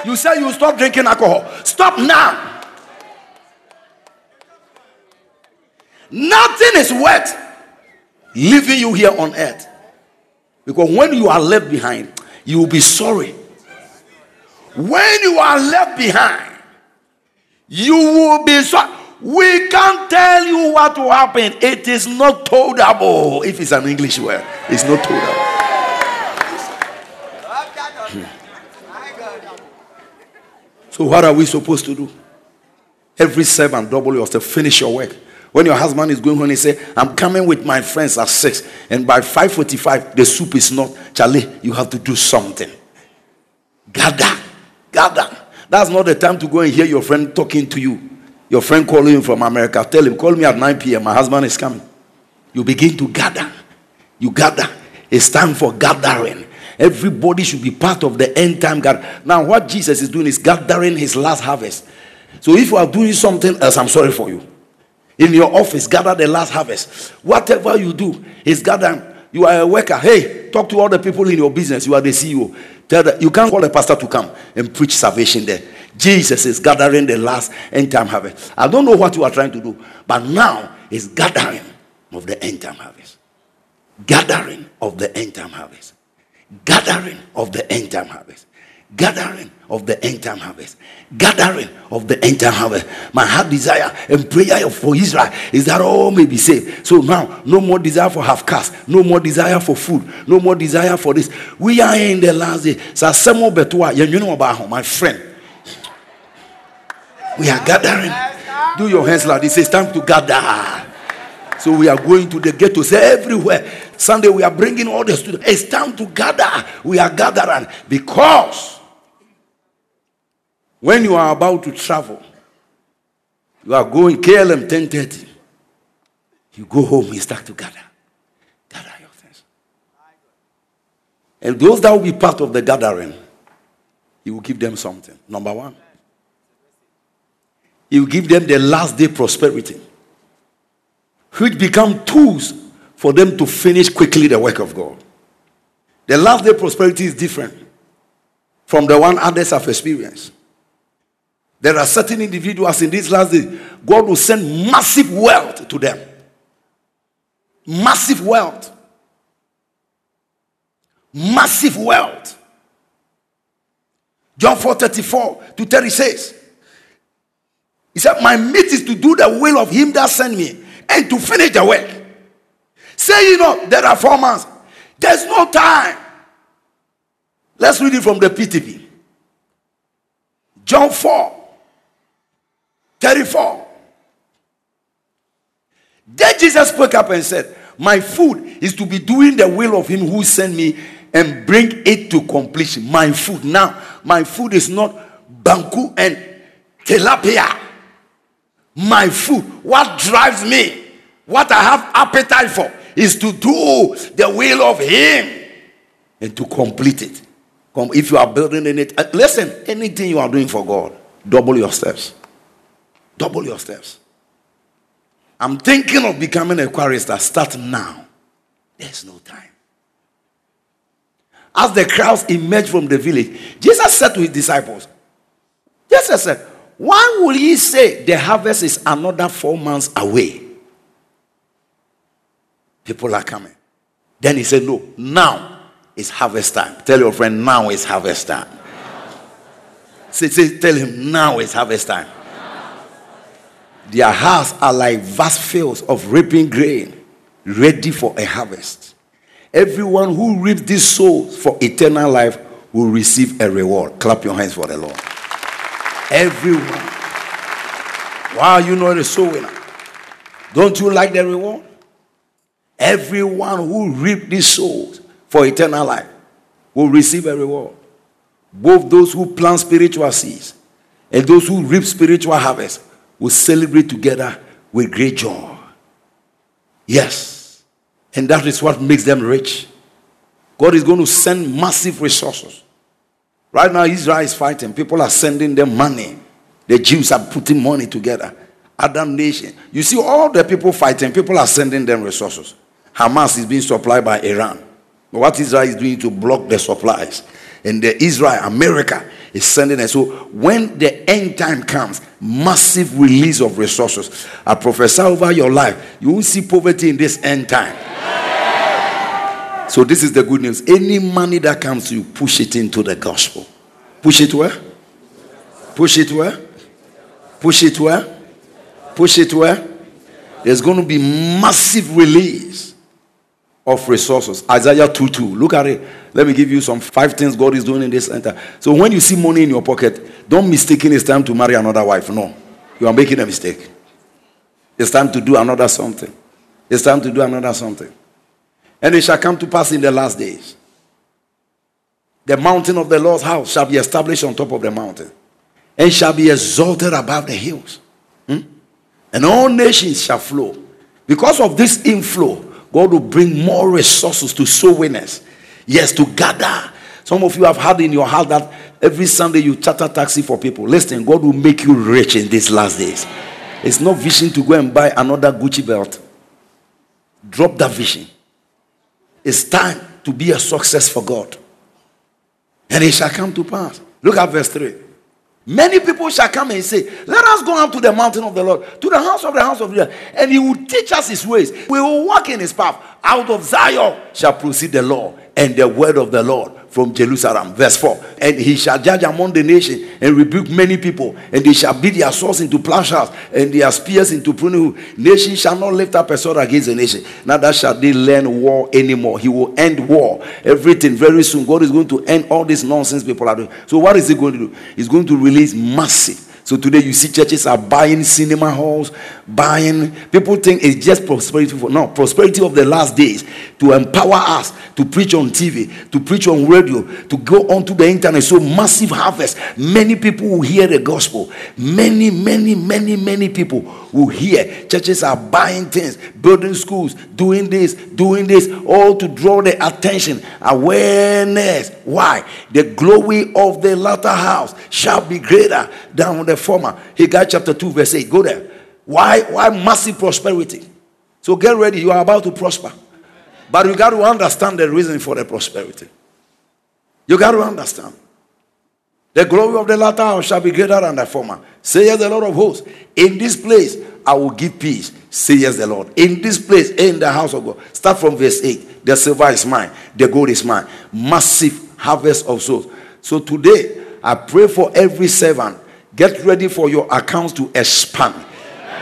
You say you stop drinking alcohol. Stop now. Nothing is worth leaving you here on earth. Because when you are left behind, you will be sorry. When you are left behind, you will be sorry. We can't tell you what will happen. It is not toldable. If it's an English word, it's not toldable. So, what are we supposed to do? Every servant, double yourself, finish your work. When your husband is going home, he say, I'm coming with my friends at 6. And by 5.45, the soup is not. Charlie, you have to do something. Gather. Gather. That's not the time to go and hear your friend talking to you. Your friend calling you from America. Tell him, call me at 9 p.m. My husband is coming. You begin to gather. You gather. It's time for gathering. Everybody should be part of the end time gathering. Now, what Jesus is doing is gathering his last harvest. So if you are doing something else, I'm sorry for you. In your office, gather the last harvest. Whatever you do is gathering. You are a worker. Hey, talk to all the people in your business. You are the CEO. Tell them, you can't call a pastor to come and preach salvation there. Jesus is gathering the last end time harvest. I don't know what you are trying to do, but now is gathering of the end time harvest. Gathering of the end time harvest. Gathering of the end time harvest. Gathering of the end time harvest. Gathering of the end time harvest. My heart desire and prayer for Israel is that all may be saved. So now, no more desire for half caste, no more desire for food, no more desire for this. We are in the last day. So, Samuel Betua, you know about my friend. We are gathering. Do your hands like this. It's time to gather. So we are going to the ghettos everywhere. Sunday we are bringing all the students. It's time to gather. We are gathering because when you are about to travel, you are going KLM 1030. You go home, you start to gather. Gather your things. And those that will be part of the gathering, you will give them something. Number one, you will give them the last day prosperity which become tools for them to finish quickly the work of God. The last day prosperity is different from the one others have experienced. There are certain individuals in this last day, God will send massive wealth to them. Massive wealth. Massive wealth. John 4 34 to 30 says, He said, My meat is to do the will of him that sent me and to finish the work. Say, you know, there are four months. There's no time. Let's read it from the TPT. John 4 34. Then Jesus spoke up and said, My food is to be doing the will of him who sent me and bring it to completion. My food. Now, my food is not banku and tilapia my food, what drives me, what I have appetite for, is to do the will of Him and to complete it. Come, if you are building in it, uh, listen, anything you are doing for God, double your steps. Double your steps. I'm thinking of becoming a chorister. Start now. There's no time. As the crowds emerged from the village, Jesus said to his disciples, Jesus said, why will he say the harvest is another four months away? People are coming. Then he said, No, now is harvest time. Tell your friend, now is harvest time. Say, say, tell him, now is harvest time. Their hearts are like vast fields of reaping grain, ready for a harvest. Everyone who reaps these souls for eternal life will receive a reward. Clap your hands for the Lord. Everyone. Are you not a soul winner? Don't you like the reward? Everyone who reap these souls for eternal life will receive a reward. Both those who plant spiritual seeds and those who reap spiritual harvest will celebrate together with great joy. Yes. And that is what makes them rich. God is going to send massive resources Right now, Israel is fighting. People are sending them money. The Jews are putting money together. Other nation. You see, all the people fighting, people are sending them resources. Hamas is being supplied by Iran. But what Israel is doing to block the supplies. And the Israel, America is sending it. So when the end time comes, massive release of resources. I prophesy over your life. You won't see poverty in this end time. So this is the good news. Any money that comes to you, push it into the gospel. Push it where? Push it where? Push it where? Push it where? There's going to be massive release of resources. Isaiah 2 2. Look at it. Let me give you some five things God is doing in this center. So when you see money in your pocket, don't mistake it's time to marry another wife. No. You are making a mistake. It's time to do another something. It's time to do another something. And it shall come to pass in the last days the mountain of the Lord's house shall be established on top of the mountain and shall be exalted above the hills. Hmm? And all nations shall flow. Because of this inflow, God will bring more resources to soul winners. Yes, to gather. Some of you have had in your heart that every Sunday you charter taxi for people. Listen, God will make you rich in these last days. It's not vision to go and buy another Gucci belt. Drop that vision. It's time to be a success for God. And it shall come to pass. Look at verse 3. Many people shall come and say, Let us go up to the mountain of the Lord, to the house of the house of the Lord, and he will teach us his ways. We will walk in his path. Out of Zion shall proceed the law and the word of the Lord from Jerusalem. Verse 4. And he shall judge among the nation and rebuke many people, and they shall beat their swords into plowshares and their spears into pruning hook. Nation shall not lift up a sword against a nation. Neither shall they learn war anymore. He will end war. Everything very soon. God is going to end all this nonsense people are doing. So, what is he going to do? He's going to release massive so today you see churches are buying cinema halls, buying. People think it's just prosperity for no prosperity of the last days to empower us to preach on TV, to preach on radio, to go onto the internet. So massive harvest. Many people will hear the gospel. Many, many, many, many people will hear. Churches are buying things, building schools, doing this, doing this, all to draw the attention, awareness. Why? The glory of the latter house shall be greater than the former. Haggai chapter 2, verse 8. Go there. Why? Why massive prosperity? So get ready. You are about to prosper. But you got to understand the reason for the prosperity. You got to understand. The glory of the latter shall be greater than the former. Says the Lord of hosts. In this place I will give peace, says the Lord. In this place, in the house of God. Start from verse 8. The silver is mine, the gold is mine. Massive harvest of souls. So today, I pray for every servant Get ready for your accounts to expand.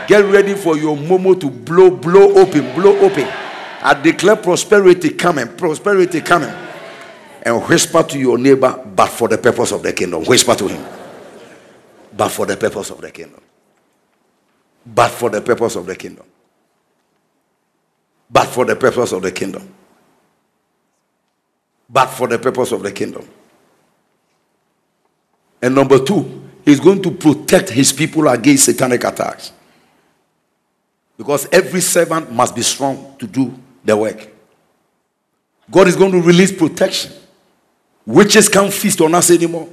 Get ready for your momo to blow, blow open, blow open. I declare prosperity coming, prosperity coming. And whisper to your neighbor, but for the purpose of the kingdom. Whisper to him, but for the purpose of the kingdom. But for the purpose of the kingdom. But for the purpose of the kingdom. But for the purpose of the kingdom. And number two, He's going to protect his people against satanic attacks. Because every servant must be strong to do the work. God is going to release protection. Witches can't feast on us anymore.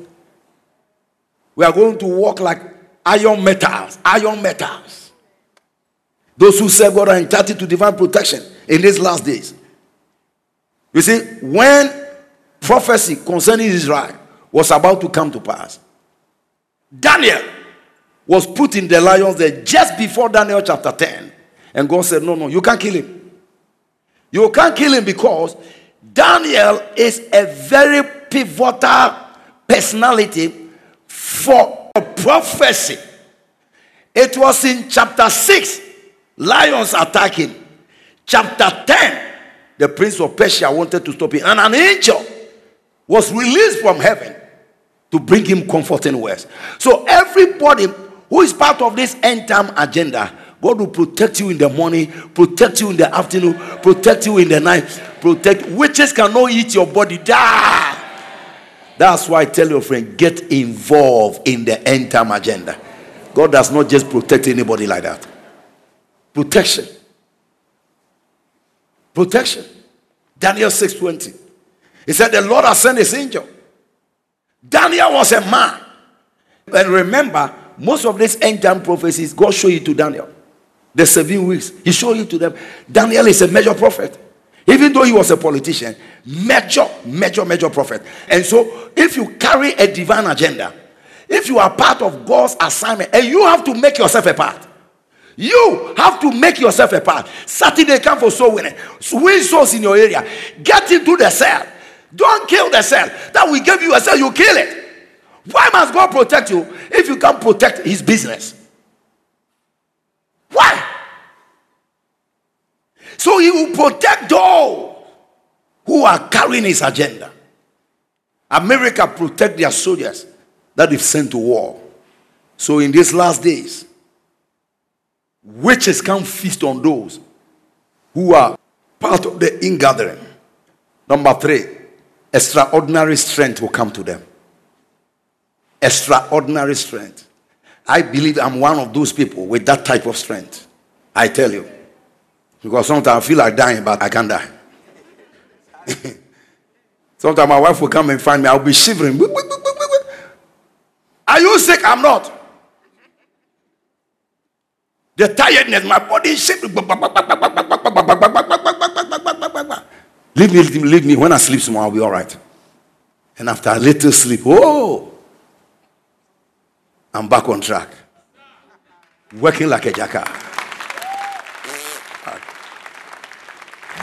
We are going to walk like iron metals, iron metals. Those who serve God are entitled to divine protection in these last days. You see, when prophecy concerning Israel was about to come to pass, Daniel was put in the lion's den just before Daniel chapter 10. And God said, No, no, you can't kill him. You can't kill him because Daniel is a very pivotal personality for a prophecy. It was in chapter 6, lions attacking. Chapter 10, the prince of Persia wanted to stop him, and an angel was released from heaven to bring him comforting words. So everybody who is part of this end time agenda, God will protect you in the morning, protect you in the afternoon, protect you in the night, protect witches cannot eat your body. Die. That's why I tell your friend, get involved in the end time agenda. God does not just protect anybody like that. Protection. Protection. Daniel 6:20. He said, The Lord has sent his angel Daniel was a man. And remember, most of these end time prophecies, God showed it to Daniel. The seven weeks, He showed it to them. Daniel is a major prophet. Even though he was a politician, major, major, major prophet. And so, if you carry a divine agenda, if you are part of God's assignment, and you have to make yourself a part, you have to make yourself a part. Saturday come for soul winning. Win souls in your area. Get into the cell. Don't kill the cell. That we gave you a cell, you kill it. Why must God protect you if you can't protect his business? Why? So he will protect those who are carrying his agenda. America protect their soldiers that they've sent to war. So in these last days, witches can feast on those who are part of the ingathering. Number three, extraordinary strength will come to them. Extraordinary strength. I believe I'm one of those people with that type of strength. I tell you. Because sometimes I feel like dying, but I can't die. sometimes my wife will come and find me, I'll be shivering. Are you sick? I'm not. The tiredness, my body is shaking. Leave me, leave me. When I sleep small, I'll be all right. And after a little sleep, oh, I'm back on track. Working like a jackal.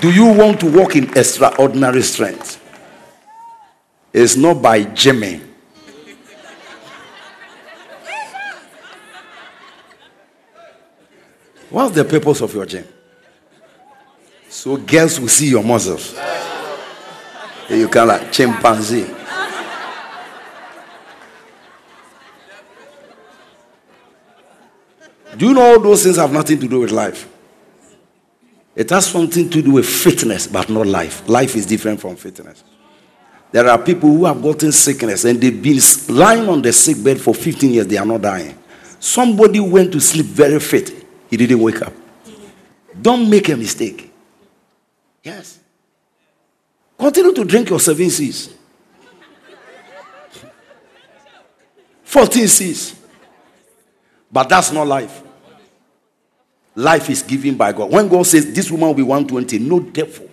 Do you want to walk in extraordinary strength? It's not by gymming. What's the purpose of your gym? So girls will see your muscles. You can like chimpanzee. Do you know all those things have nothing to do with life? It has something to do with fitness, but not life. Life is different from fitness. There are people who have gotten sickness and they've been lying on the sick bed for 15 years, they are not dying. Somebody went to sleep very fit, he didn't wake up. Don't make a mistake. Yes. Continue to drink your seven C's. 14 C's. But that's not life. Life is given by God. When God says this woman will be 120, no devil.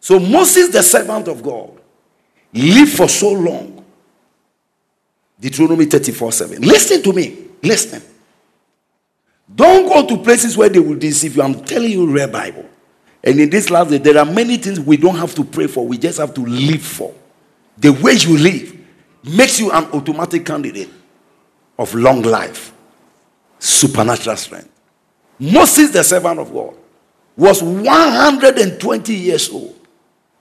So Moses, the servant of God, lived for so long. Deuteronomy 34 7. Listen to me. Listen. Don't go to places where they will deceive you. I'm telling you, read Bible. And in this last day, there are many things we don't have to pray for. We just have to live for. The way you live makes you an automatic candidate of long life, supernatural strength. Moses, the servant of God, was 120 years old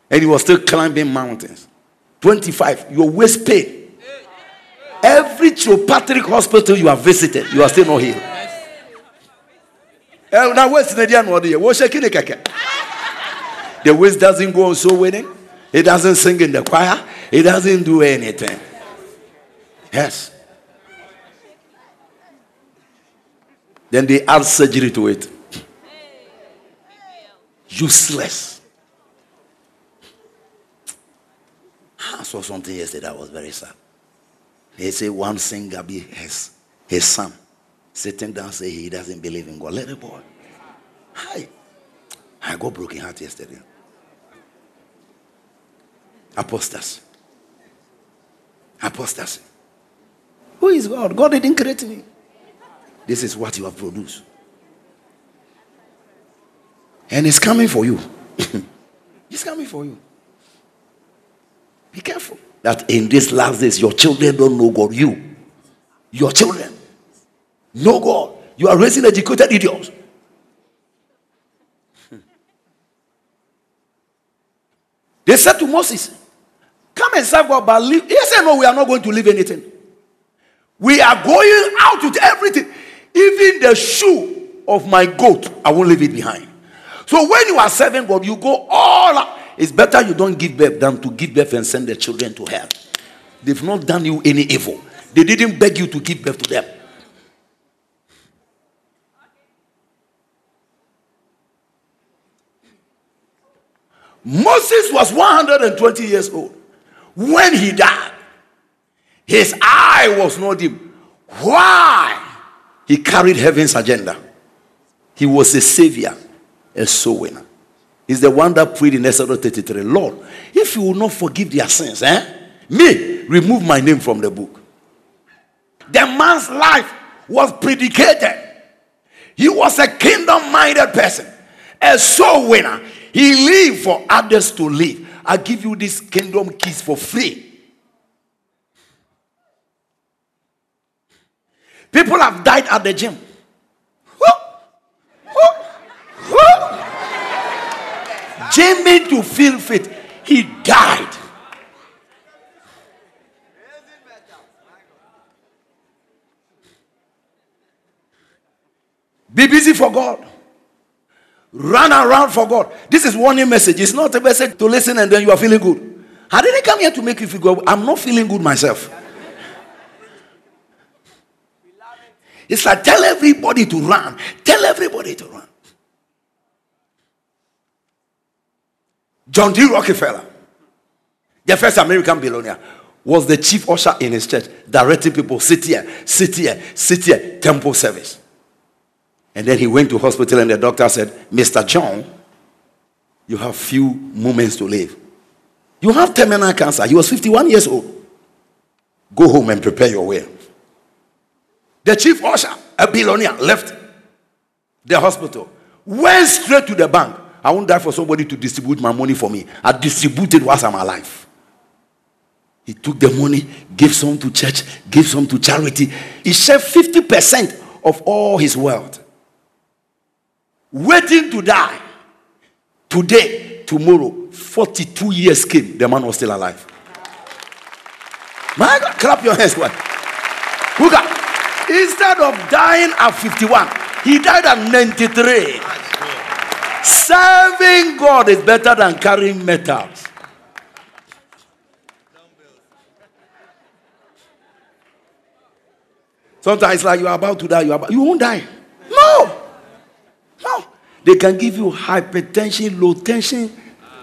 and he was still climbing mountains. 25, your waist pain. Every chiropractic hospital you have visited, you are still not healed. Eh, now, what's the idea? What's shaking the The waist doesn't go on so winning. It doesn't sing in the choir. It doesn't do anything. Yes. Then they add surgery to it. Useless. I saw something yesterday that was very sad. They say one singer be his, his son sitting down say he doesn't believe in God. Let the boy. Hi. I got broken heart yesterday. Apostasy. Apostasy. Who is God? God didn't create me. This is what you have produced. And it's coming for you. it's coming for you. Be careful that in these last days your children don't know God. You, your children, know God. You are raising educated idiots. They said to Moses, Come and serve God, but leave. He said, No, we are not going to leave anything. We are going out with everything. Even the shoe of my goat, I won't leave it behind. So when you are serving God, you go all out. It's better you don't give birth than to give birth and send the children to hell. They've not done you any evil. They didn't beg you to give birth to them. Moses was 120 years old when he died. His eye was not dim. Why? He carried heaven's agenda. He was a savior, a soul winner. He's the one that prayed in Exodus 33 Lord, if you will not forgive their sins, eh? Me, remove my name from the book. The man's life was predicated. He was a kingdom minded person, a soul winner. He lived for others to live. I give you this kingdom keys for free. People have died at the gym. Jamie to feel fit, he died. Be busy for God. Run around for God. This is warning message. It's not a message to listen and then you are feeling good. I didn't come here to make you feel good. I'm not feeling good myself. It's like tell everybody to run. Tell everybody to run. John D. Rockefeller, the first American billionaire, was the chief usher in his church, directing people, sit here, sit here, sit here, temple service. And then he went to hospital and the doctor said, Mr. John, you have few moments to live. You have terminal cancer. He was 51 years old. Go home and prepare your will. The chief usher, a billionaire, left the hospital, went straight to the bank. I won't die for somebody to distribute my money for me. I distributed whilst I'm alive. He took the money, gave some to church, gave some to charity. He shared 50% of all his wealth waiting to die. Today, tomorrow, 42 years came, the man was still alive. My God, clap your hands? Look at, instead of dying at 51, he died at 93. Serving God is better than carrying metals. Sometimes, like you are about to die, you are about, you won't die. No. No. They can give you hypertension, low tension,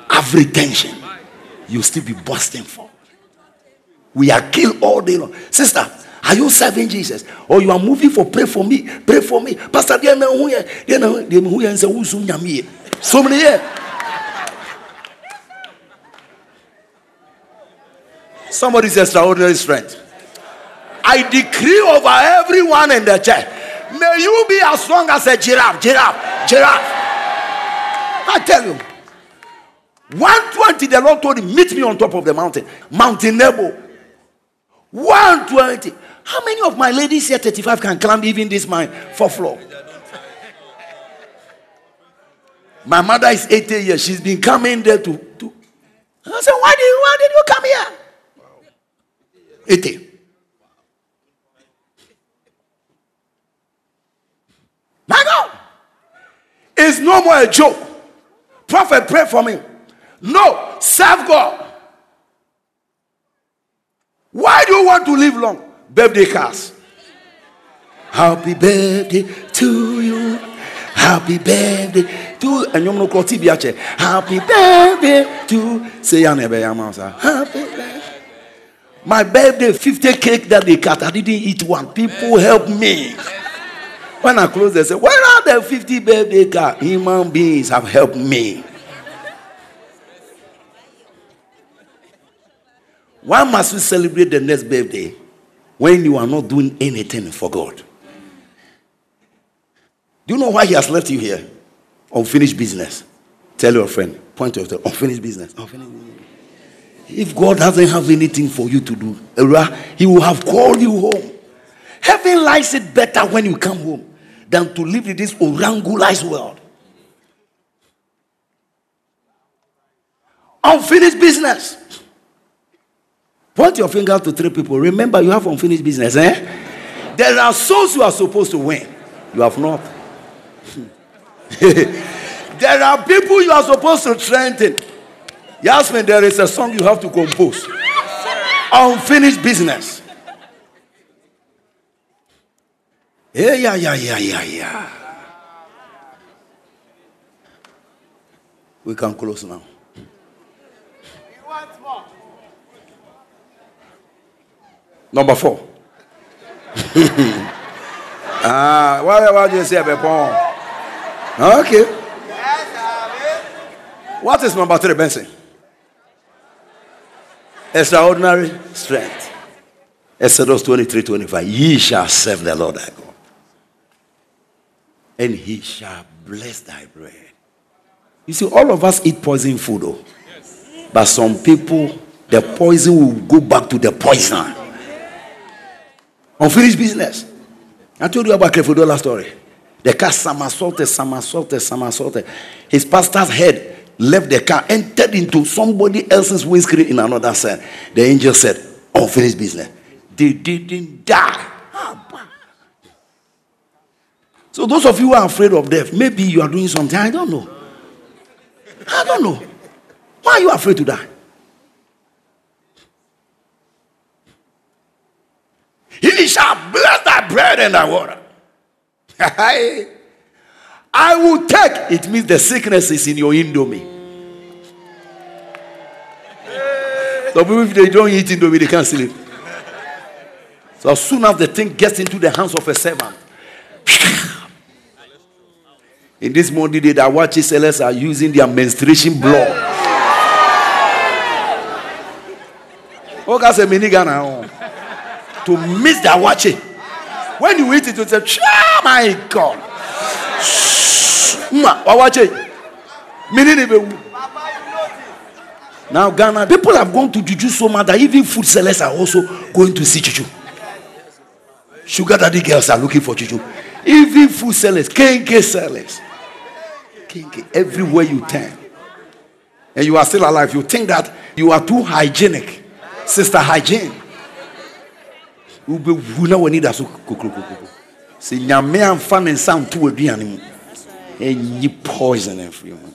average tension. You'll still be busting for. We are killed all day long. Sister, are you serving Jesus? Or you are moving for pray for me? Pray for me. Pastor, so many years. Somebody's extraordinary strength. I decree over everyone in the church May you be as strong as a giraffe, giraffe, giraffe. I tell you. 120, the Lord told him, Meet me on top of the mountain, Mountain Nebo. 120. How many of my ladies here, 35, can climb even this my fourth floor? My mother is 80 years. She's been coming there to. to I said, why did, why did you come here? 80. My God. It's no more a joke. Prophet, pray for me. No, serve God. Why do you want to live long? Birthday cards. Happy birthday to you. Happy birthday to and you know biache. Happy birthday to say Happy birthday. My birthday, 50 cake that they cut. I didn't eat one. People help me. When I close, they say, Where are the 50 birthday cards? Human beings have helped me. Why must we celebrate the next birthday when you are not doing anything for God? Do you know why He has left you here? Unfinished business. Tell your friend, point of the unfinished business. Unfinished business. If God doesn't have anything for you to do, He will have called you home. Heaven likes it better when you come home than to live in this orangulized world. Unfinished business. Point your finger to three people. Remember, you have unfinished business, eh? There are souls you are supposed to win. You have not. there are people you are supposed to strengthen. Yasmin, there is a song you have to compose. Unfinished business. Yeah, yeah, yeah, yeah, yeah, yeah. We can close now. Number four. ah, why, why do you say Bepon? Okay. What is number three, Benson? Extraordinary strength. Exodus 23 25. Ye shall serve the Lord thy God and he shall bless thy bread. You see, all of us eat poison food, though. But some people, the poison will go back to the poison. Unfinished business. I told you about Kefodola story. The car somersaulted, somersaulted, somersaulted. His pastor's head left the car, entered into somebody else's windscreen in another side. The angel said, Unfinished business. They didn't die. So those of you who are afraid of death, maybe you are doing something. I don't know. I don't know. Why are you afraid to die? He shall bless thy bread and thy water. I will take. It means the sickness is in your indomie. So people, if they don't eat indomie, they can't sleep. So as soon as the thing gets into the hands of a servant, in this Monday day, the Awachi sellers are using their menstruation blood. Oh, that's a mini Ghana. Oh. To miss the Awachi. When you eat it, you say, oh my God. Now, Ghana, people have gone to Juju so much that even food sellers are also going to see Juju. Sugar daddy girls are looking for Juju. Even food sellers, KK sellers. Everywhere you turn. And you are still alive. You think that you are too hygienic. Sister hygiene. na w'ani da so poison afiri mu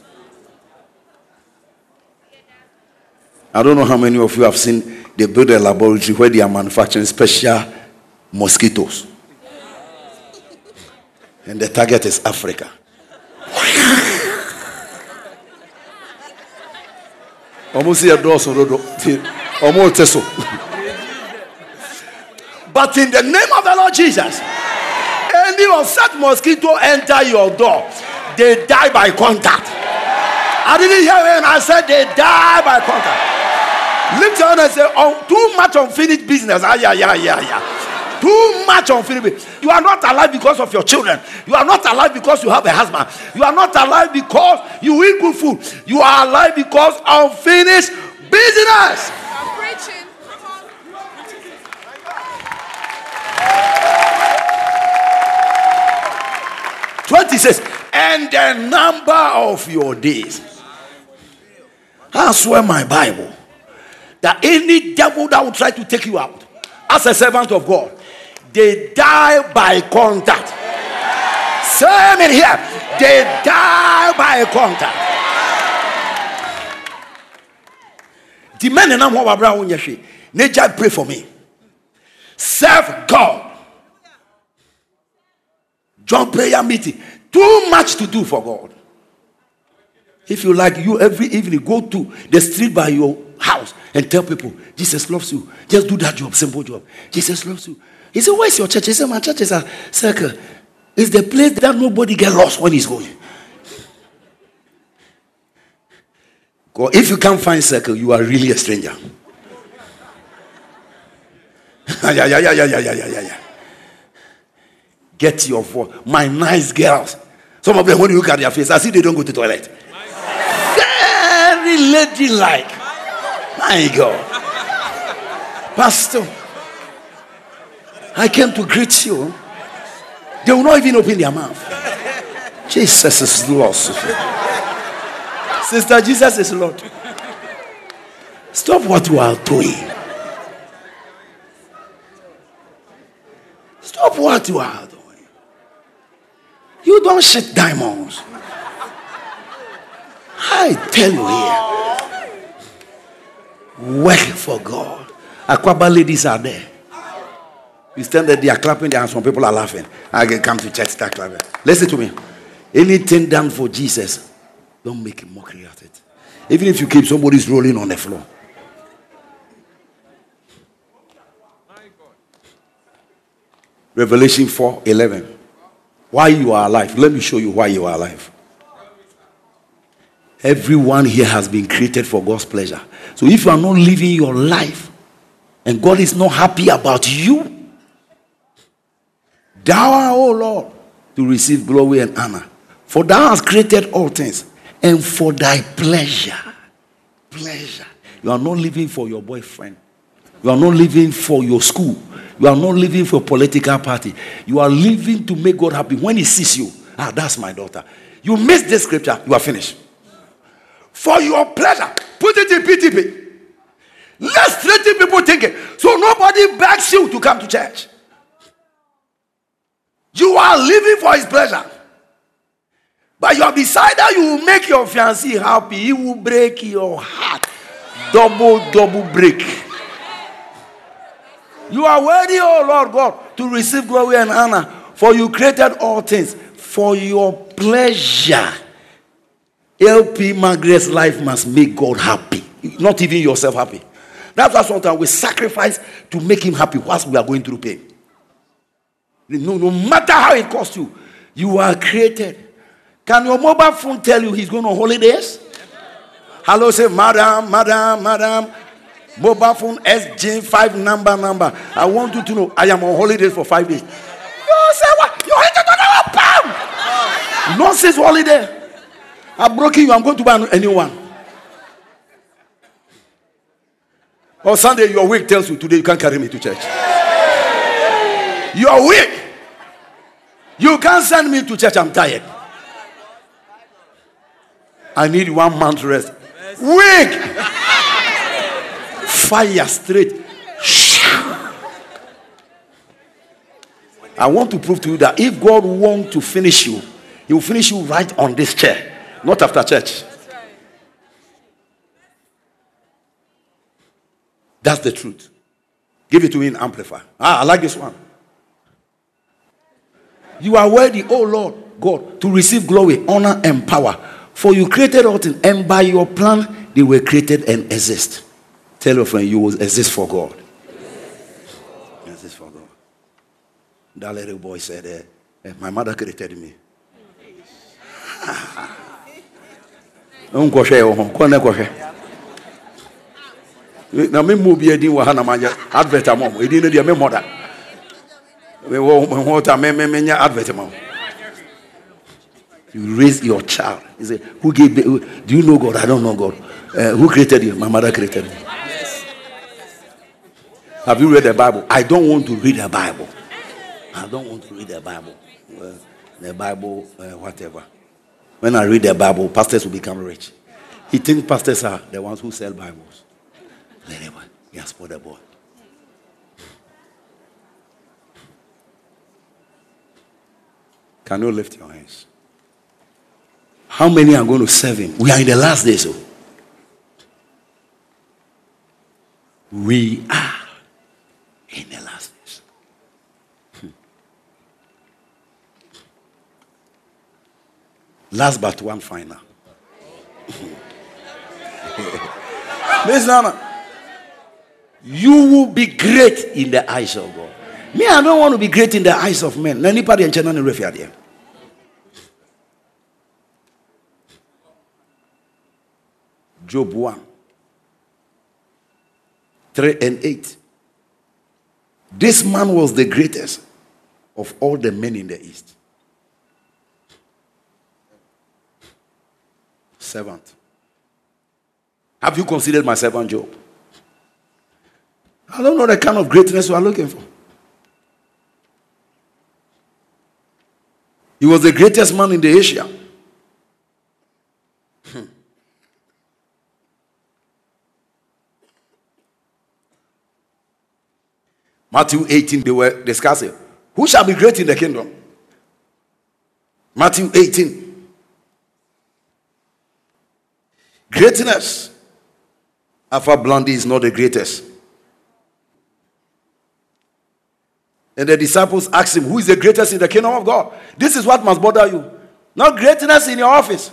I don't know how many of you have seen they build a laboratory where they are manufacturing special mosquitoes. And the target is Africa. Almost here, doors almost so. But in the name of the Lord Jesus, any such mosquito enter your door, they die by contact. I didn't hear him. I said they die by contact. Lift your hand and say, oh, too much unfinished business. Ah, yeah, yeah, yeah, yeah. Too much unfinished. You are not alive because of your children. You are not alive because you have a husband. You are not alive because you eat good food. You are alive because unfinished business. I'm preaching. 20 says, and the number of your days. I swear my Bible that any devil that will try to take you out as a servant of God, they die by contact. Same in here. They die by contact. The men and I'm what Nature pray for me. Serve God. Join prayer meeting. Too much to do for God. If you like, you every evening go to the street by your house and tell people, Jesus loves you. Just do that job, simple job. Jesus loves you. He said, Where's your church? He said, My church is a circle. It's the place that nobody get lost when he's going. God, if you can't find circle, you are really a stranger. yeah, yeah, yeah, yeah, yeah, yeah, yeah, yeah. Get your voice. My nice girls. Some of them, when you look at their face, I see they don't go to the toilet. Very ladylike. My God. Pastor, I came to greet you. They will not even open their mouth. Jesus is Lord. Sister, Jesus is Lord. Stop what you are doing. Stop what you are doing. You don't shit diamonds. I tell you here. Work for God. Aquaba ladies are there. You stand there, they are clapping their hands. Some people are laughing. I can come to church, start clapping. Listen to me. Anything done for Jesus, don't make a mockery of it. Even if you keep somebody's rolling on the floor. Revelation 4 11. Why you are alive. Let me show you why you are alive. Everyone here has been created for God's pleasure. So if you are not living your life and God is not happy about you, thou art, O Lord, to receive glory and honor. For thou hast created all things, and for thy pleasure. Pleasure. You are not living for your boyfriend. You are not living for your school. You are not living for a political party. You are living to make God happy. When He sees you, ah, that's my daughter. You miss this scripture, you are finished. For your pleasure, put it in TPT. Let straighten people thinking. So nobody begs you to come to church. You are living for his pleasure. But you have decided you will make your fiancé happy. He will break your heart. Double, double break. You are worthy, oh Lord God, to receive glory and honor. For you created all things for your pleasure. LP Margaret's life must make God happy, not even yourself happy. That's why sometimes we sacrifice to make him happy whilst we are going through pain. No, no matter how it costs you, you are created. Can your mobile phone tell you he's going on holidays? Hello, say, Madam, Madam, Madam. Mobile phone SJ5 number, number. I want you to know I am on holidays for five days. You say what? You're hitting pound. Nonsense holiday. I'm broken you. I'm going to buy anyone. On Sunday, your week tells you today you can't carry me to church. You're weak. You can't send me to church. I'm tired. I need one month rest. Weak. Fire straight. I want to prove to you that if God wants to finish you, He will finish you right on this chair, not after church. That's the truth. Give it to me in Amplify. Ah, I like this one. You are worthy, oh Lord God, to receive glory, honor, and power. For you created all things, and by your plan, they were created and exist. Tell your friend, you will exist for God. Exist for God. That little boy said, eh, eh, My mother created me. na me mu bi edin wɔ ha na ma advert ama mo edin no deɛ me da you raise your child. He say who gave the, do you know God? I don't know God. Uh, who created you? My mother created me. Have you read the Bible? I don't want to read the Bible. I don't want to read the Bible. The Bible uh, whatever. When I read the Bible pastors will become rich. He thinks pastors are the ones who sell Bibles. He has put the boy. Can you lift your hands? How many are going to serve him? We are in the last days. So. We are in the last days. Hmm. Last but one final. Listen, you will be great in the eyes of God. Me, I don't want to be great in the eyes of men. Anybody in China and Job 1 3 and 8. This man was the greatest of all the men in the east. Servant. Have you considered my servant Job? I don't know the kind of greatness you are looking for. He was the greatest man in the Asia. Hmm. Matthew 18, they were discussing who shall be great in the kingdom. Matthew 18. Greatness. Alpha Blondy is not the greatest. And the disciples asked him, Who is the greatest in the kingdom of God? This is what must bother you. Not greatness in your office.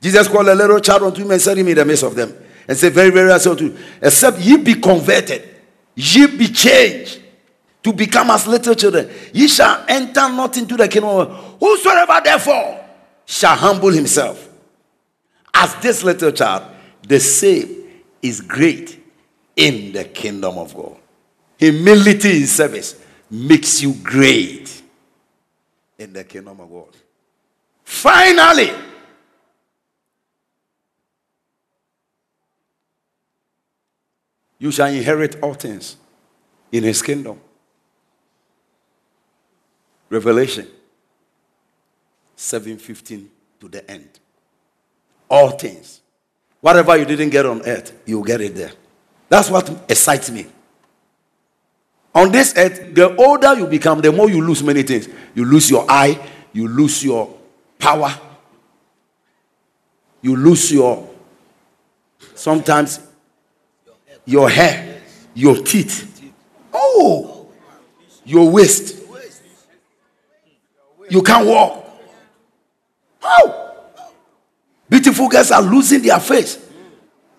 Jesus called a little child unto him and set him in the midst of them. And said, Very, very, I say unto you, except ye be converted, ye be changed to become as little children, ye shall enter not into the kingdom of God. Whosoever therefore shall humble himself as this little child, the same is great in the kingdom of God. Humility in service makes you great in the kingdom of God. Finally, you shall inherit all things in his kingdom. Revelation 7:15 to the end. All things. Whatever you didn't get on earth, you'll get it there. That's what excites me. On this earth, the older you become, the more you lose many things. You lose your eye, you lose your power, you lose your sometimes your hair, your teeth. Oh, your waist. You can't walk. How? Beautiful girls are losing their face.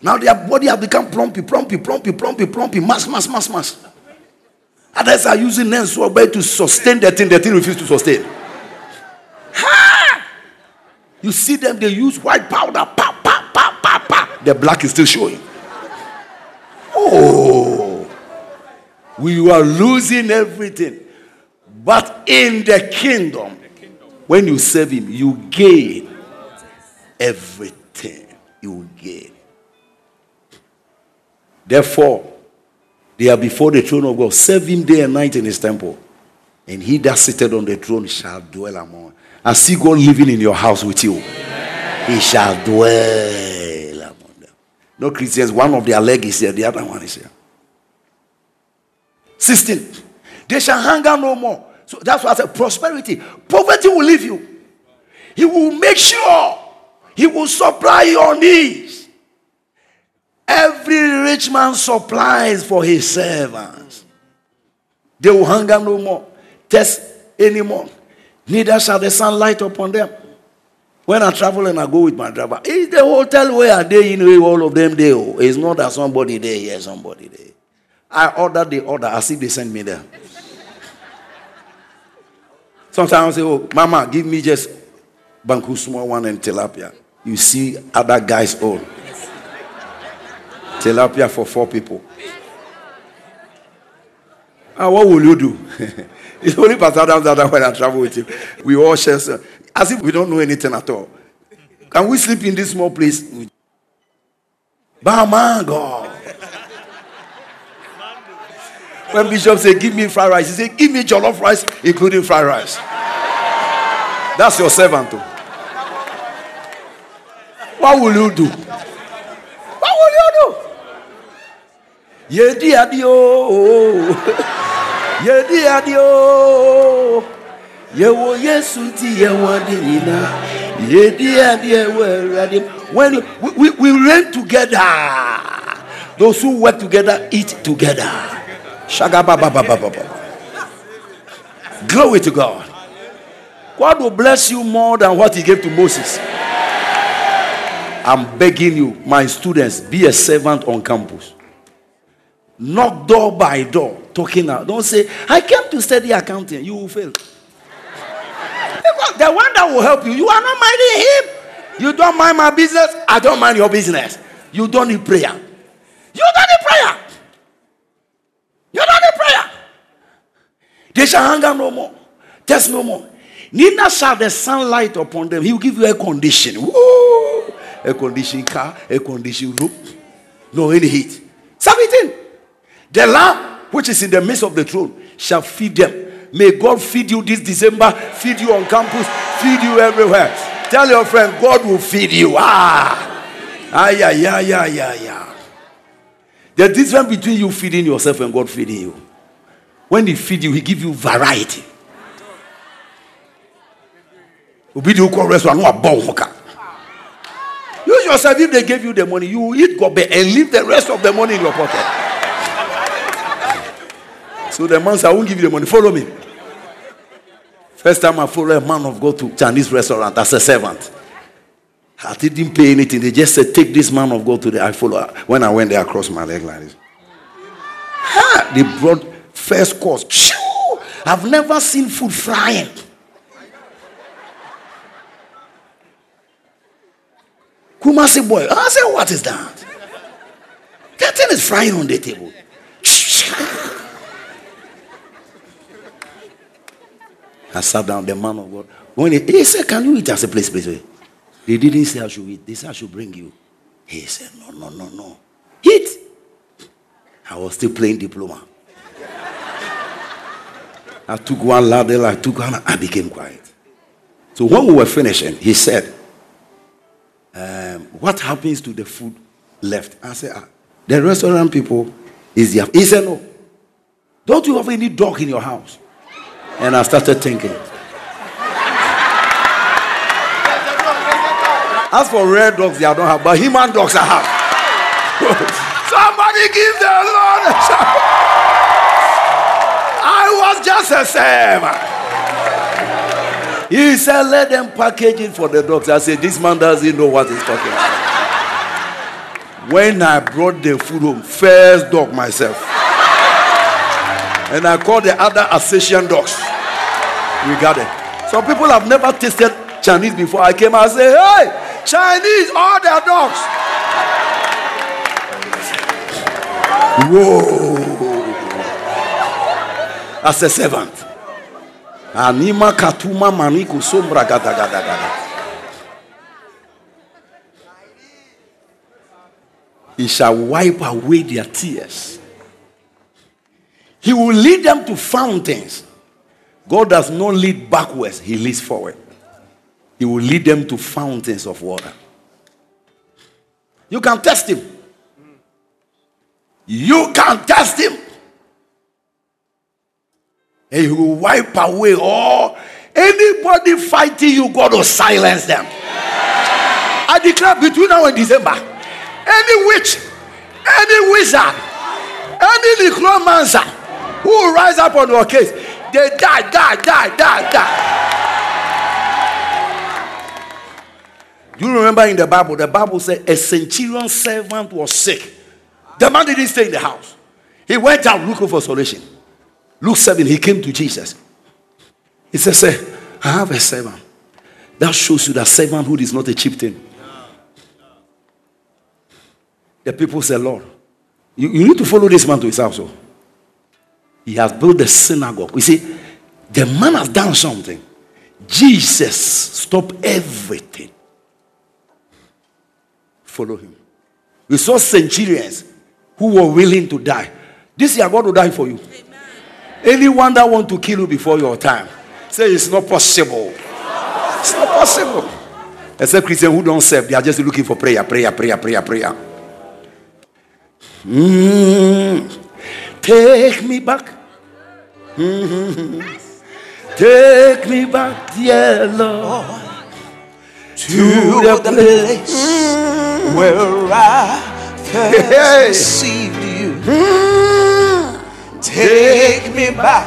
Now their body has become plumpy, plumpy, plumpy, plumpy, plumpy, mass, mass, mass, mass. Others are using nails to sustain the thing, the thing refuses to sustain. Ha! You see them, they use white powder, pa, pa, pa, pa, pa. The black is still showing. Oh, we are losing everything. But in the kingdom, when you serve Him, you gain everything. You gain. Therefore, they are before the throne of God. Serve Him day and night in His temple. And He that sitteth on the throne shall dwell among. I see God living in your house with you. He shall dwell among them. No Christians, one of their leg is here, the other one is here. 16. They shall hunger no more. So that's why I said prosperity. Poverty will leave you. He will make sure he will supply your needs. Every rich man supplies for his servants. They will hunger no more, test anymore. Neither shall the sun light upon them. When I travel and I go with my driver, is the hotel where they in all of them there. Oh. It's not that somebody there, yeah, somebody there. I order the order as if they send me there. Sometimes I say, Oh, Mama, give me just Banku small one and tilapia. You see other guys all. Tilapia for four people. And what will you do? it's only Pastor Adams that when I travel with him, we all share as if we don't know anything at all. Can we sleep in this small place? God. When Bishop said, Give me fried rice, he said, Give me jollof rice, including fried rice. That's your servant. Too. What will you do? What will you do? Yedi adio. Yedi adio. Yewo Yesu ti yewo dinina. Yedi adio. When we, we, we reign together, those who work together eat together. Glory to God. God will bless you more than what He gave to Moses. I'm begging you, my students, be a servant on campus. Knock door by door, talking out. Don't say, I came to study accounting. You will fail. the one that will help you, you are not minding him. You don't mind my business, I don't mind your business. You don't need prayer. You don't need prayer. You don't need prayer. They shall hunger no more, test no more. Neither shall the sunlight upon them. He will give you a condition. Woo! A condition car, a condition room. No any heat. 17. The lamb which is in the midst of the throne shall feed them. May God feed you this December, feed you on campus, feed you everywhere. Tell your friend, God will feed you. Ah, ah, yeah, yeah, yeah, yeah, yeah. The difference between you feeding yourself and God feeding you. When He feed you, He give you variety. Use yourself if they gave you the money, you will eat gobe and leave the rest of the money in your pocket. So the man said, I won't give you the money. Follow me. First time I follow a man of God to Chinese restaurant as a servant. I didn't pay anything. They just said, Take this man of God to the I follow. When I went there, I crossed my leg like this. Ha! They brought first course. I've never seen food frying. Kumasi boy. I said, What is that? That thing is frying on the table. I sat down, the man of God. When he, he said, Can you eat? I said, Please, please, please. They didn't say I should eat. They said I should bring you. He said, No, no, no, no. Eat. I was still playing diploma. I took one ladle, I took one, I became quiet. So when we were finishing, he said, um, What happens to the food left? I said, ah, The restaurant people is there. He said, No. Don't you have any dog in your house? And I started thinking. As for rare dogs, I don't have, but human dogs I have. Somebody give the Lord a shout. I was just a servant. He said, let them package it for the dogs. I said, this man doesn't know what he's talking about. When I brought the food home, first dog myself. And I called the other Alsatian dogs. We it. Some people have never tasted Chinese before. I came and said, hey, Chinese, all their dogs. Whoa. As a servant. Anima katuma maniku sombra gada gada gada. He shall wipe away their tears. He will lead them to fountains. God does not lead backwards, He leads forward. He will lead them to fountains of water. You can test Him. You can test Him. And He will wipe away all anybody fighting you, God will silence them. I declare between now and December, any witch, any wizard, any necromancer who rise up on your case, they die, die, die, die, die. Do you remember in the Bible? The Bible said a centurion servant was sick. The man didn't stay in the house. He went out looking for solution. Luke 7, he came to Jesus. He Sir, I have a servant. That shows you that servanthood is not a cheap thing. The people said, Lord, you, you need to follow this man to his house. Oh. He has built a synagogue. You see, the man has done something. Jesus stopped everything. Follow him. We saw centurions who were willing to die. This year, God will die for you. Anyone that want to kill you before your time, say it's not possible. It's not possible. Except Christians who don't serve, they are just looking for prayer, prayer, prayer, prayer, prayer. Mm. Take me back. Take me back, dear Lord, to the place where I first Hey. received you. Take me back.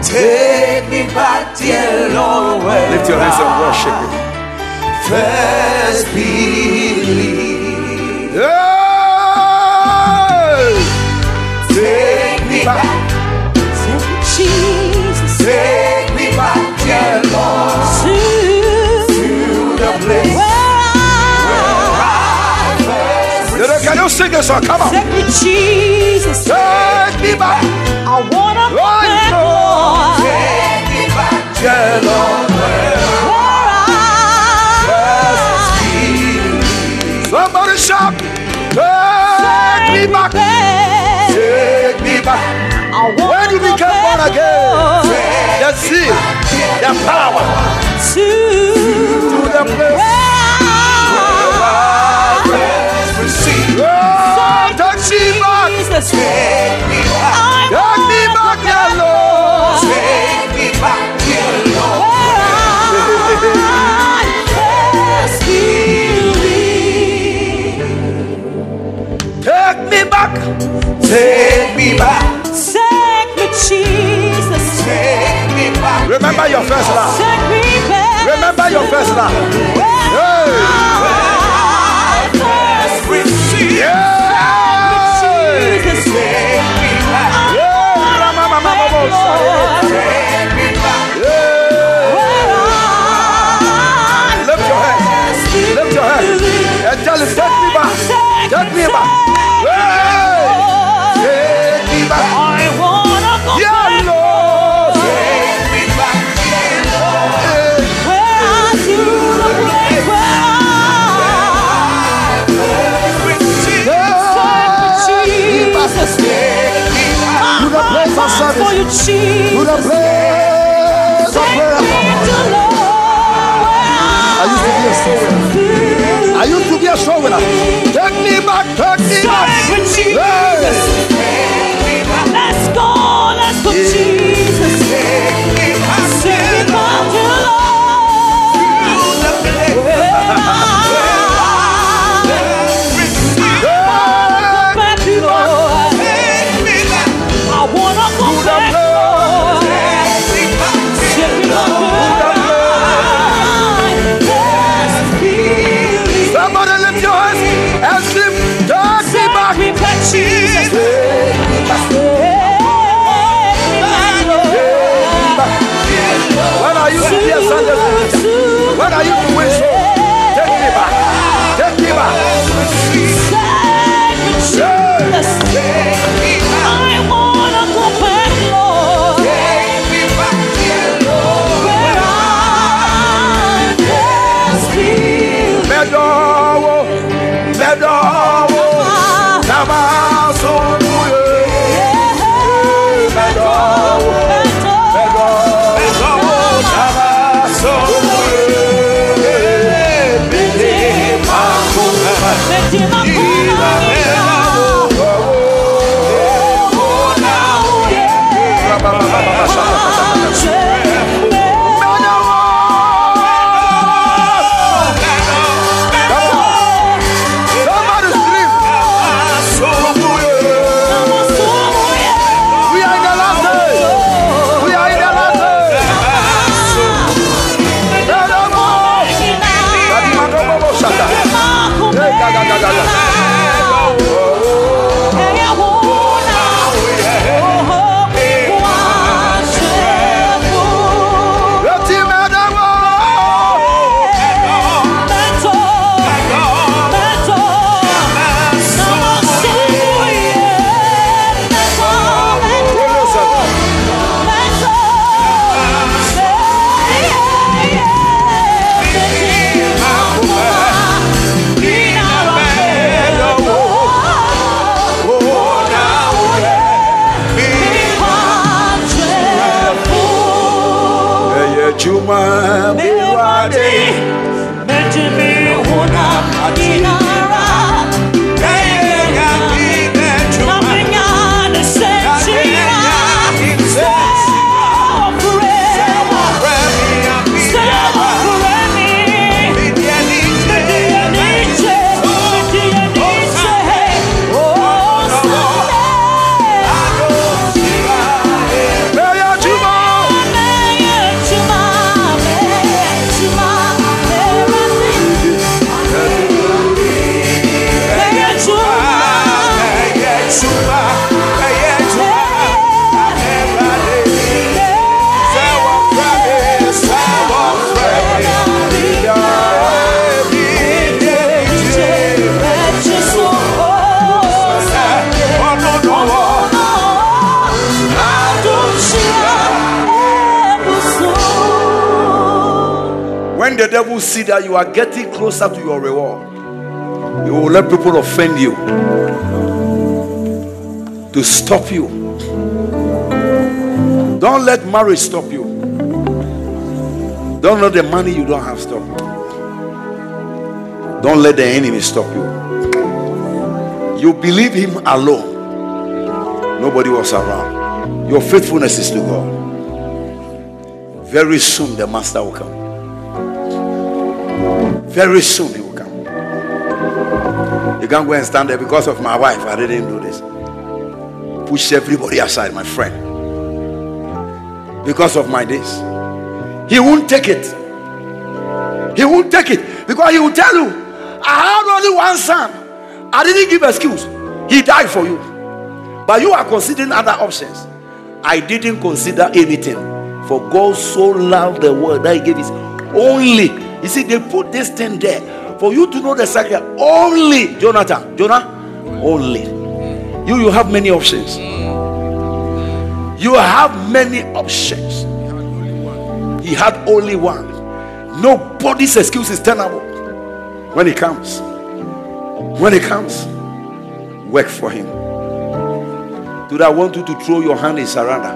Take me back, dear Lord, where Lift your hands and worship Him. first believed. Hey! Take me back. Jesus, Take me back, dear Lord, to to the place Can you- Can you sing a song? Come on. Take me, Jesus. Take me back, I wanna Right, back. Lord. Take me back, dear Lord. The power, to to the place. where Oh, take me back. Jesus. Take me back, Take me back, dear Lord. take me back, dear Lord. Where I first believed. Take me back. Take me back, Remember your first love. Take me back. Remember your first love. Hey. I first Receive, Yeah. Jesus. take me back, Yeah. Lift your hands. first Lift your hands. believed. And tell him, take me back. Take me back. service. For you, Jesus. To the place of prayer. I used to be a soldier? winner. I used to be a soul winner. Take me back, take me Start back. With Jesus. Hey. Let's go, let's go, yeah. Jesus. Take me back, to me Lord. To the place. You are getting closer to your reward, You will let people offend you to stop you. Don't let marriage stop you. Don't let the money you don't have stop you. Don't let the enemy stop you. You believe him alone. Nobody was around. Your faithfulness is to God. Very soon the master will come. Very soon he will come. You can't go and stand there because of my wife. I didn't do this. Push everybody aside, my friend. Because of my this. He won't take it. He won't take it. Because he will tell you, I had only one son. I didn't give excuse. He died for you. But you are considering other options. I didn't consider anything. For God so loved the world that he gave his only. You see, they put this thing there for you to know the secret. Only Jonathan. Jonah, only. You you have many options. You have many options. He had only one. Nobody's excuse is tenable. When he comes, when he comes, work for him. Today, I want you to throw your hand in surrender.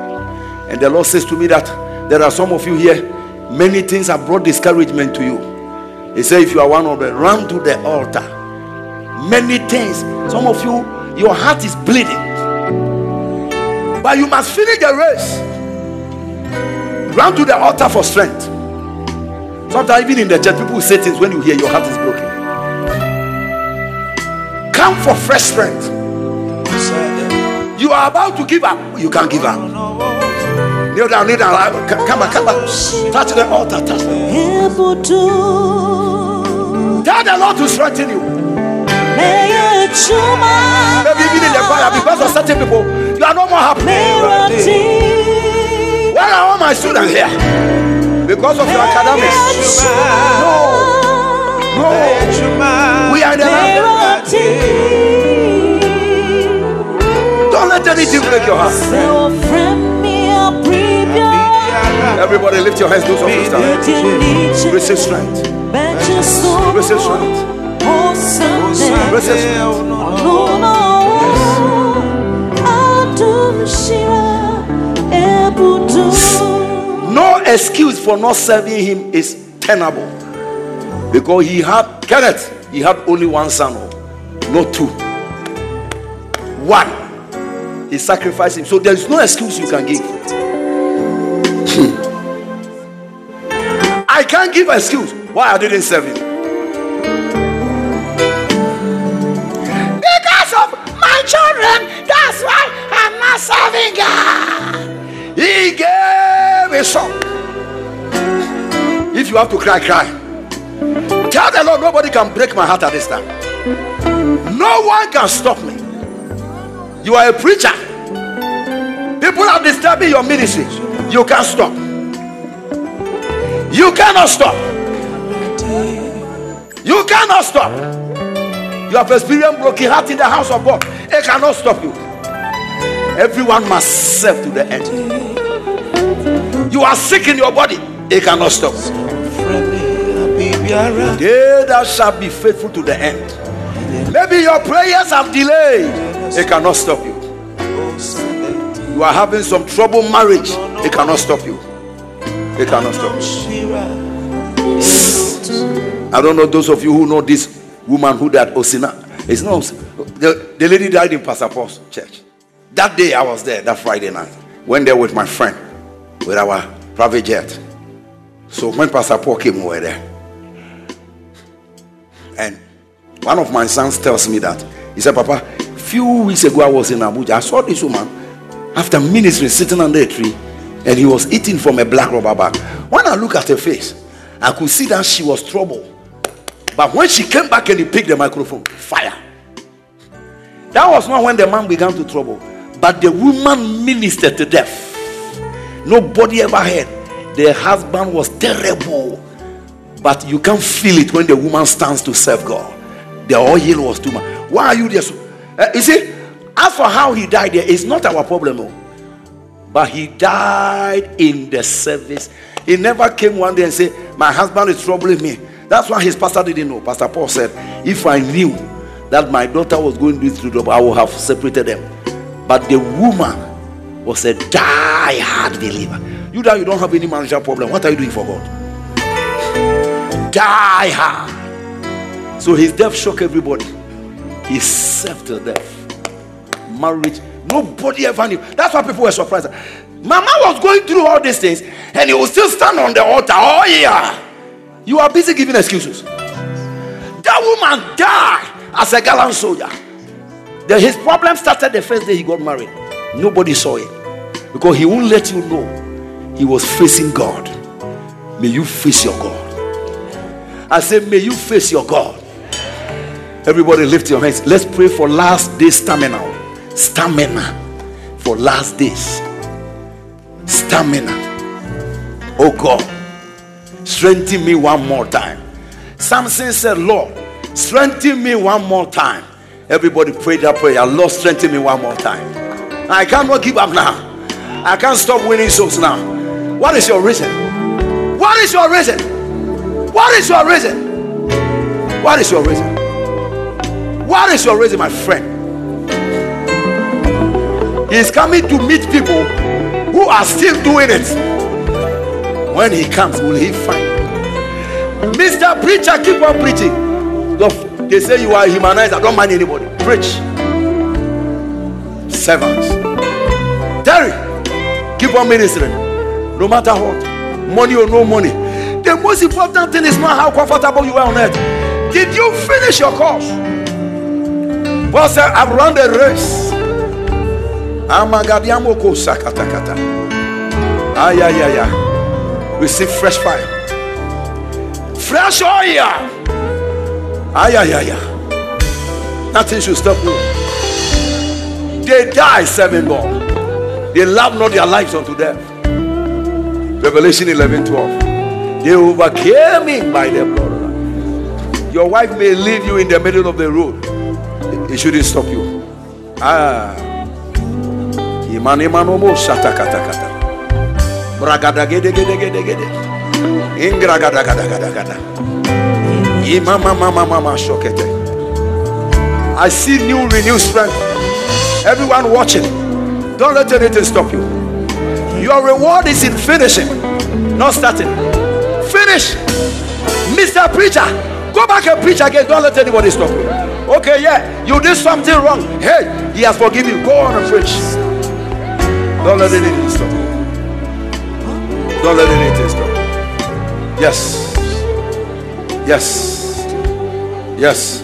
And the Lord says to me that there are some of you here, many things have brought discouragement to you. He said, if you are one of them, run to the altar. Many things. Some of you, your heart is bleeding. But you must finish the race. Run to the altar for strength. Sometimes, even in the church, people say things when you hear your heart is broken. Come for fresh strength. You are about to give up. You can't give up. Kneel down, kneel down. Come back, come back. Touch the altar. Touch the Tell the Lord to strengthen you. Maybe even in the choir, because of certain people, you are no more happy. Where are all my students here? Because of your academics. No. No. We are in the land. Don't let anything break your heart. Everybody lift your hands, of you stand. Receive strength. Receive strength. Receive strength. No excuse for not serving him is tenable. Because he had Kenneth, he had only one son, oh, not two. One. He sacrificed him. So there is no excuse you can give. I can't give an excuse why I didn't serve him. Because of my children, that's why I'm not serving God. He gave a song. If you have to cry, cry. Tell the Lord, nobody can break my heart at this time. No one can stop me. You are a preacher. People are disturbing your ministry. You can't stop. You cannot stop. You cannot stop. You have experienced broken heart in the house of God. It cannot stop you. Everyone must serve to the end. You are sick in your body. It cannot stop. They that shall be faithful to the end. Maybe your prayers have delayed. It cannot stop you. You are having some trouble marriage. It cannot stop you. It cannot stop. I don't know those of you who know this woman who died Osina. It's not the, the lady died in Pastor Paul's church. That day I was there, that Friday night. Went there with my friend, with our private jet. So when Pastor Paul came, were there. And one of my sons tells me that he said, Papa, few weeks ago I was in Abuja. I saw this woman after ministry sitting under a tree and he was eating from a black rubber bag. When I look at her face, I could see that she was troubled. But when she came back and he picked the microphone, fire. That was not when the man began to trouble, but the woman ministered to death. Nobody ever heard. The husband was terrible, but you can feel it when the woman stands to serve God. The oil was too much. Why are you there? So, uh, you see, as for how he died there is not our problem. Oh. But he died in the service. He never came one day and said, My husband is troubling me. That's why his pastor didn't know. Pastor Paul said, If I knew that my daughter was going to through trouble, I would have separated them. But the woman was a die-hard believer. You that you don't have any marital problem, what are you doing for God? Die hard. So his death shocked everybody. He served to death. Marriage, nobody ever knew. That's why people were surprised. Mama was going through all these things, and he will still stand on the altar. Oh, yeah. You are busy giving excuses. That woman died as a gallant soldier. His problem started the first day he got married. Nobody saw it because he won't let you know he was facing God. May you face your God. I say, May you face your God. Everybody lift your hands. Let's pray for last day stamina. Stamina for last days. Stamina. Oh God, strengthen me one more time. Samson said, Lord, strengthen me one more time. Everybody pray that prayer. Lord, strengthen me one more time. I cannot give up now. I can't stop winning souls now. What is your reason? What is your reason? What is your reason? What is your reason? What is your reason, my friend? He's coming to meet people who are still doing it. When he comes, will he find? Mr. Preacher, keep on preaching. They say you are a humanizer. Don't mind anybody. Preach. Servants. Terry, keep on ministering. No matter what. Money or no money. The most important thing is not how comfortable you are on earth. Did you finish your course? Paul I've run the race. Amagadiamoko sakatakata. Ay, ay, ay, ay. Receive fresh fire. Fresh oil. Ay, ay, ay, ay. Nothing should stop you. They die serving God. They love not their lives unto death. Revelation 11 12. They overcame him by the blood. Your wife may leave you in the middle of the road. It shouldn't stop you. Ah. Ingra gada gada gada gada. Imama mama mama shokete. I see new renewed strength. Everyone watching, don't let anything stop you. Your reward is in finishing, not starting. Finish. Mr. Preacher, go back and preach again. Don't let anybody stop you. Okay, yeah, you did something wrong. Hey, he has forgiven you. Go on and preach. Don't let anything stop you. Don't let anything stop you. Yes. Yes. Yes.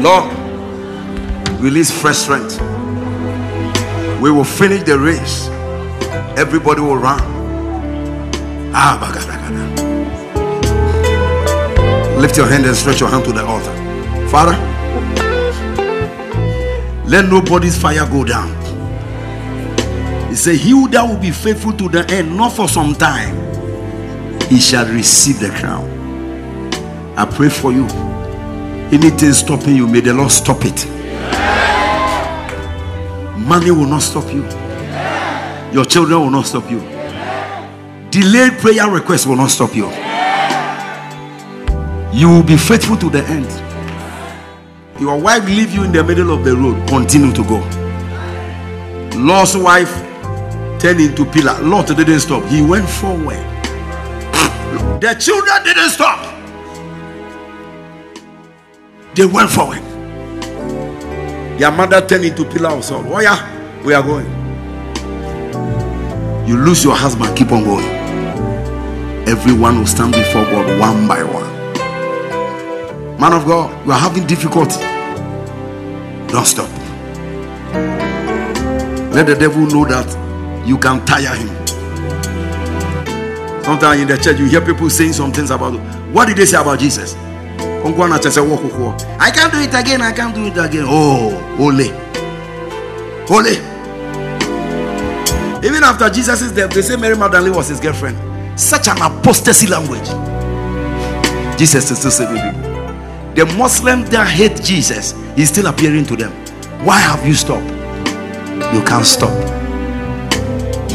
Lord, release fresh strength. We will finish the race. Everybody will run. Ah. Lift your hand and stretch your hand to the altar. Father, let nobody's fire go down. Said, He that will be faithful to the end, not for some time, he shall receive the crown. I pray for you. Anything stopping you, may the Lord stop it. Money will not stop you. Your children will not stop you. Delayed prayer requests will not stop you. You will be faithful to the end. Your wife leave you in the middle of the road. Continue to go. Lost wife turned into pillar. Lot didn't stop. He went forward. The children didn't stop. They went forward. Their mother turned into pillar of salt. Oh yeah, we are going. You lose your husband, keep on going. Everyone will stand before God one by one. Man of God, you are having difficulty. Don't stop. Let the devil know that you can tire him. Sometimes in the church, you hear people saying some things about what did they say about Jesus? I can't do it again. I can't do it again. Oh, holy, holy. Even after Jesus' death, they say Mary Magdalene was his girlfriend. Such an apostasy language. Jesus is still saving people. The Muslims that hate Jesus is still appearing to them. Why have you stopped? You can't stop.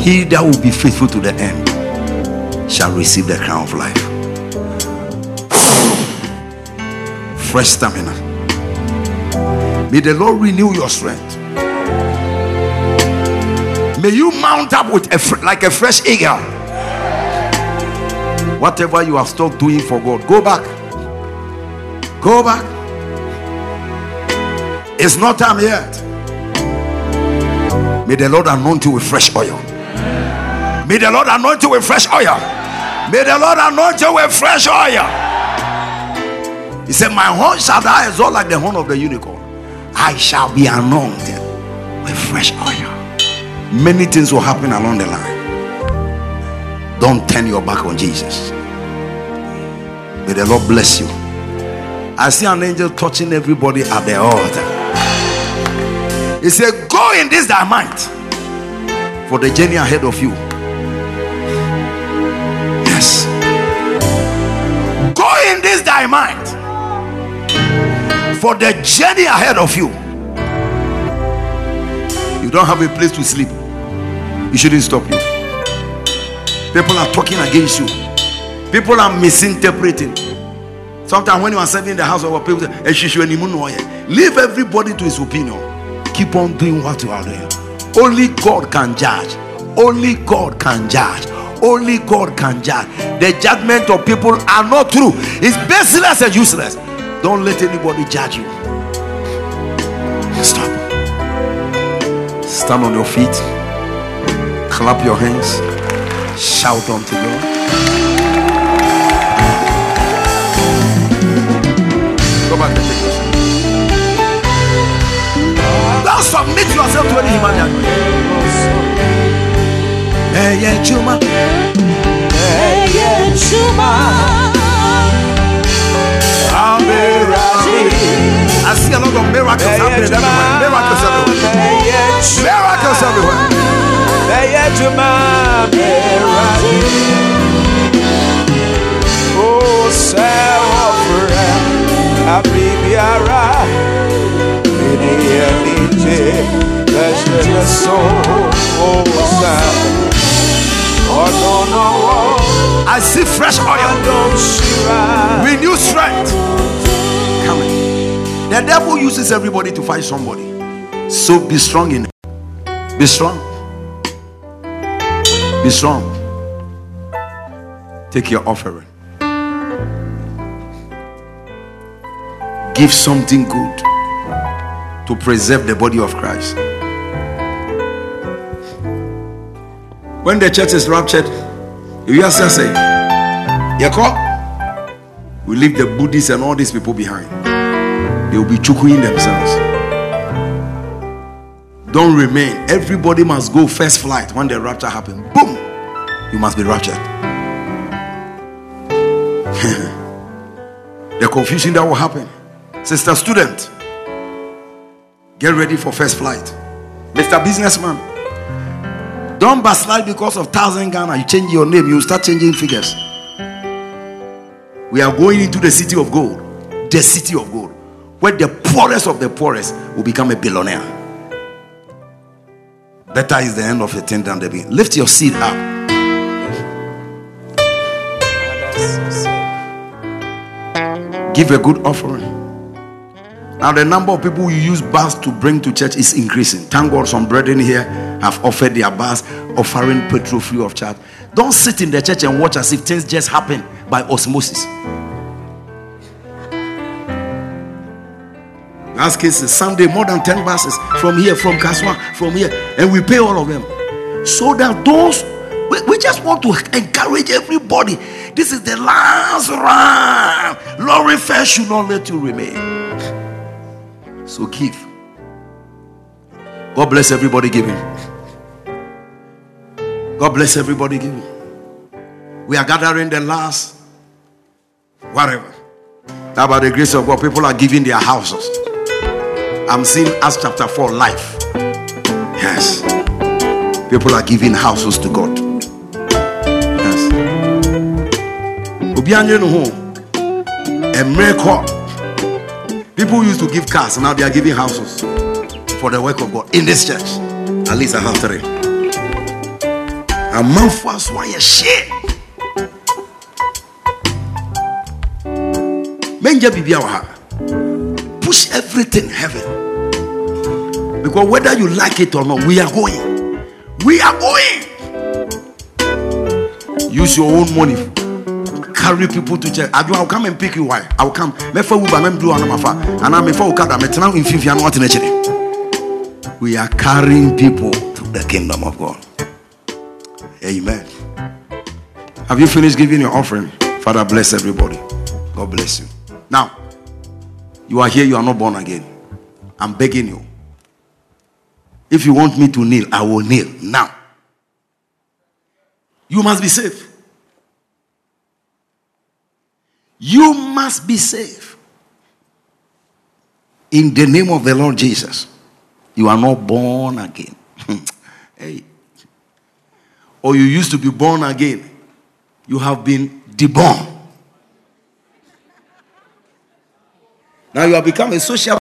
He that will be faithful to the end shall receive the crown of life. Fresh stamina. May the Lord renew your strength. May you mount up with a like a fresh eagle. Whatever you have stopped doing for God, go back. Go back. It's not time yet. May the Lord anoint you with fresh oil. May the Lord anoint you with fresh oil. May the Lord anoint you with fresh oil. He said, My horn shall die as well like the horn of the unicorn. I shall be anointed with fresh oil. Many things will happen along the line. Don't turn your back on Jesus. May the Lord bless you. I see an angel touching everybody at the altar. He said, Go in this might for the journey ahead of you. Go thy mind for the journey ahead of you. You don't have a place to sleep. It shouldn't stop you. People are talking against you. People are misinterpreting. Sometimes when you are serving in the house of people say, "Eh, it." leave everybody to his opinion. Keep on doing what you are doing. Only God can judge. Only God can judge. Only God can judge. The judgment of people are not true. It's baseless and useless. Don't let anybody judge you. Stop. Stand on your feet. Clap your hands. Shout unto God. Go back and take your seat. Now submit yourself to any human ẹyẹ juma ẹyẹ juma I see a lot of miracles happening everywhere miracles everywhere miracles everywhere Miracles ẹyẹ juma abirabi o sẹ ọfrẹ abibiara ènìyàn níje ẹsẹ ẹsọ o sẹ. I see fresh oil, renew strength. Coming. The devil uses everybody to fight somebody. So be strong in it. Be strong. Be strong. Take your offering. Give something good to preserve the body of Christ. When the church is raptured, you hear us say, Yako, we leave the Buddhists and all these people behind. They will be chukuing themselves. Don't remain. Everybody must go first flight when the rapture happens. Boom! You must be raptured. the confusion that will happen. Sister student, get ready for first flight. Mr. Businessman, don't backslide because of thousand Ghana. You change your name, you start changing figures. We are going into the city of gold, the city of gold, where the poorest of the poorest will become a billionaire. Better is the end of a thing than the beginning. Lift your seed up. Give a good offering. Now, the number of people you use bus to bring to church is increasing. Thank God, some brethren here have offered their bus, offering petrol free of charge. Don't sit in the church and watch as if things just happen by osmosis. Last case is Sunday, more than 10 buses from here, from Kasoa, from here, and we pay all of them. So that those we, we just want to encourage everybody. This is the last round. Lord first should not let you remain. So give. God bless everybody giving. God bless everybody giving. We are gathering the last whatever. Now, by the grace of God, people are giving their houses. I'm seeing Acts chapter 4 life. Yes. People are giving houses to God. Yes. Obianye no. People used to give cars, now they are giving houses for the work of God in this church. At least I have three. A man for us why a shit. Menja bibia wa ha. Push everything heaven. Because whether you like it or not, we are going. We are going. Use your own money. Carry people to church. I will come and pick you. Why? I will come. Mefa uba mem do. And I'm mefa ukada metena in fifi anu atene chire. We are carrying people to the kingdom of God. Amen. Have you finished giving your offering? Father, bless everybody. God bless you. Now, you are here, you are not born again. I'm begging you. If you want me to kneel, I will kneel now. You must be safe. You must be saved. In the name of the Lord Jesus. You are not born again. hey. Or you used to be born again. You have been deborn. Now you have become a social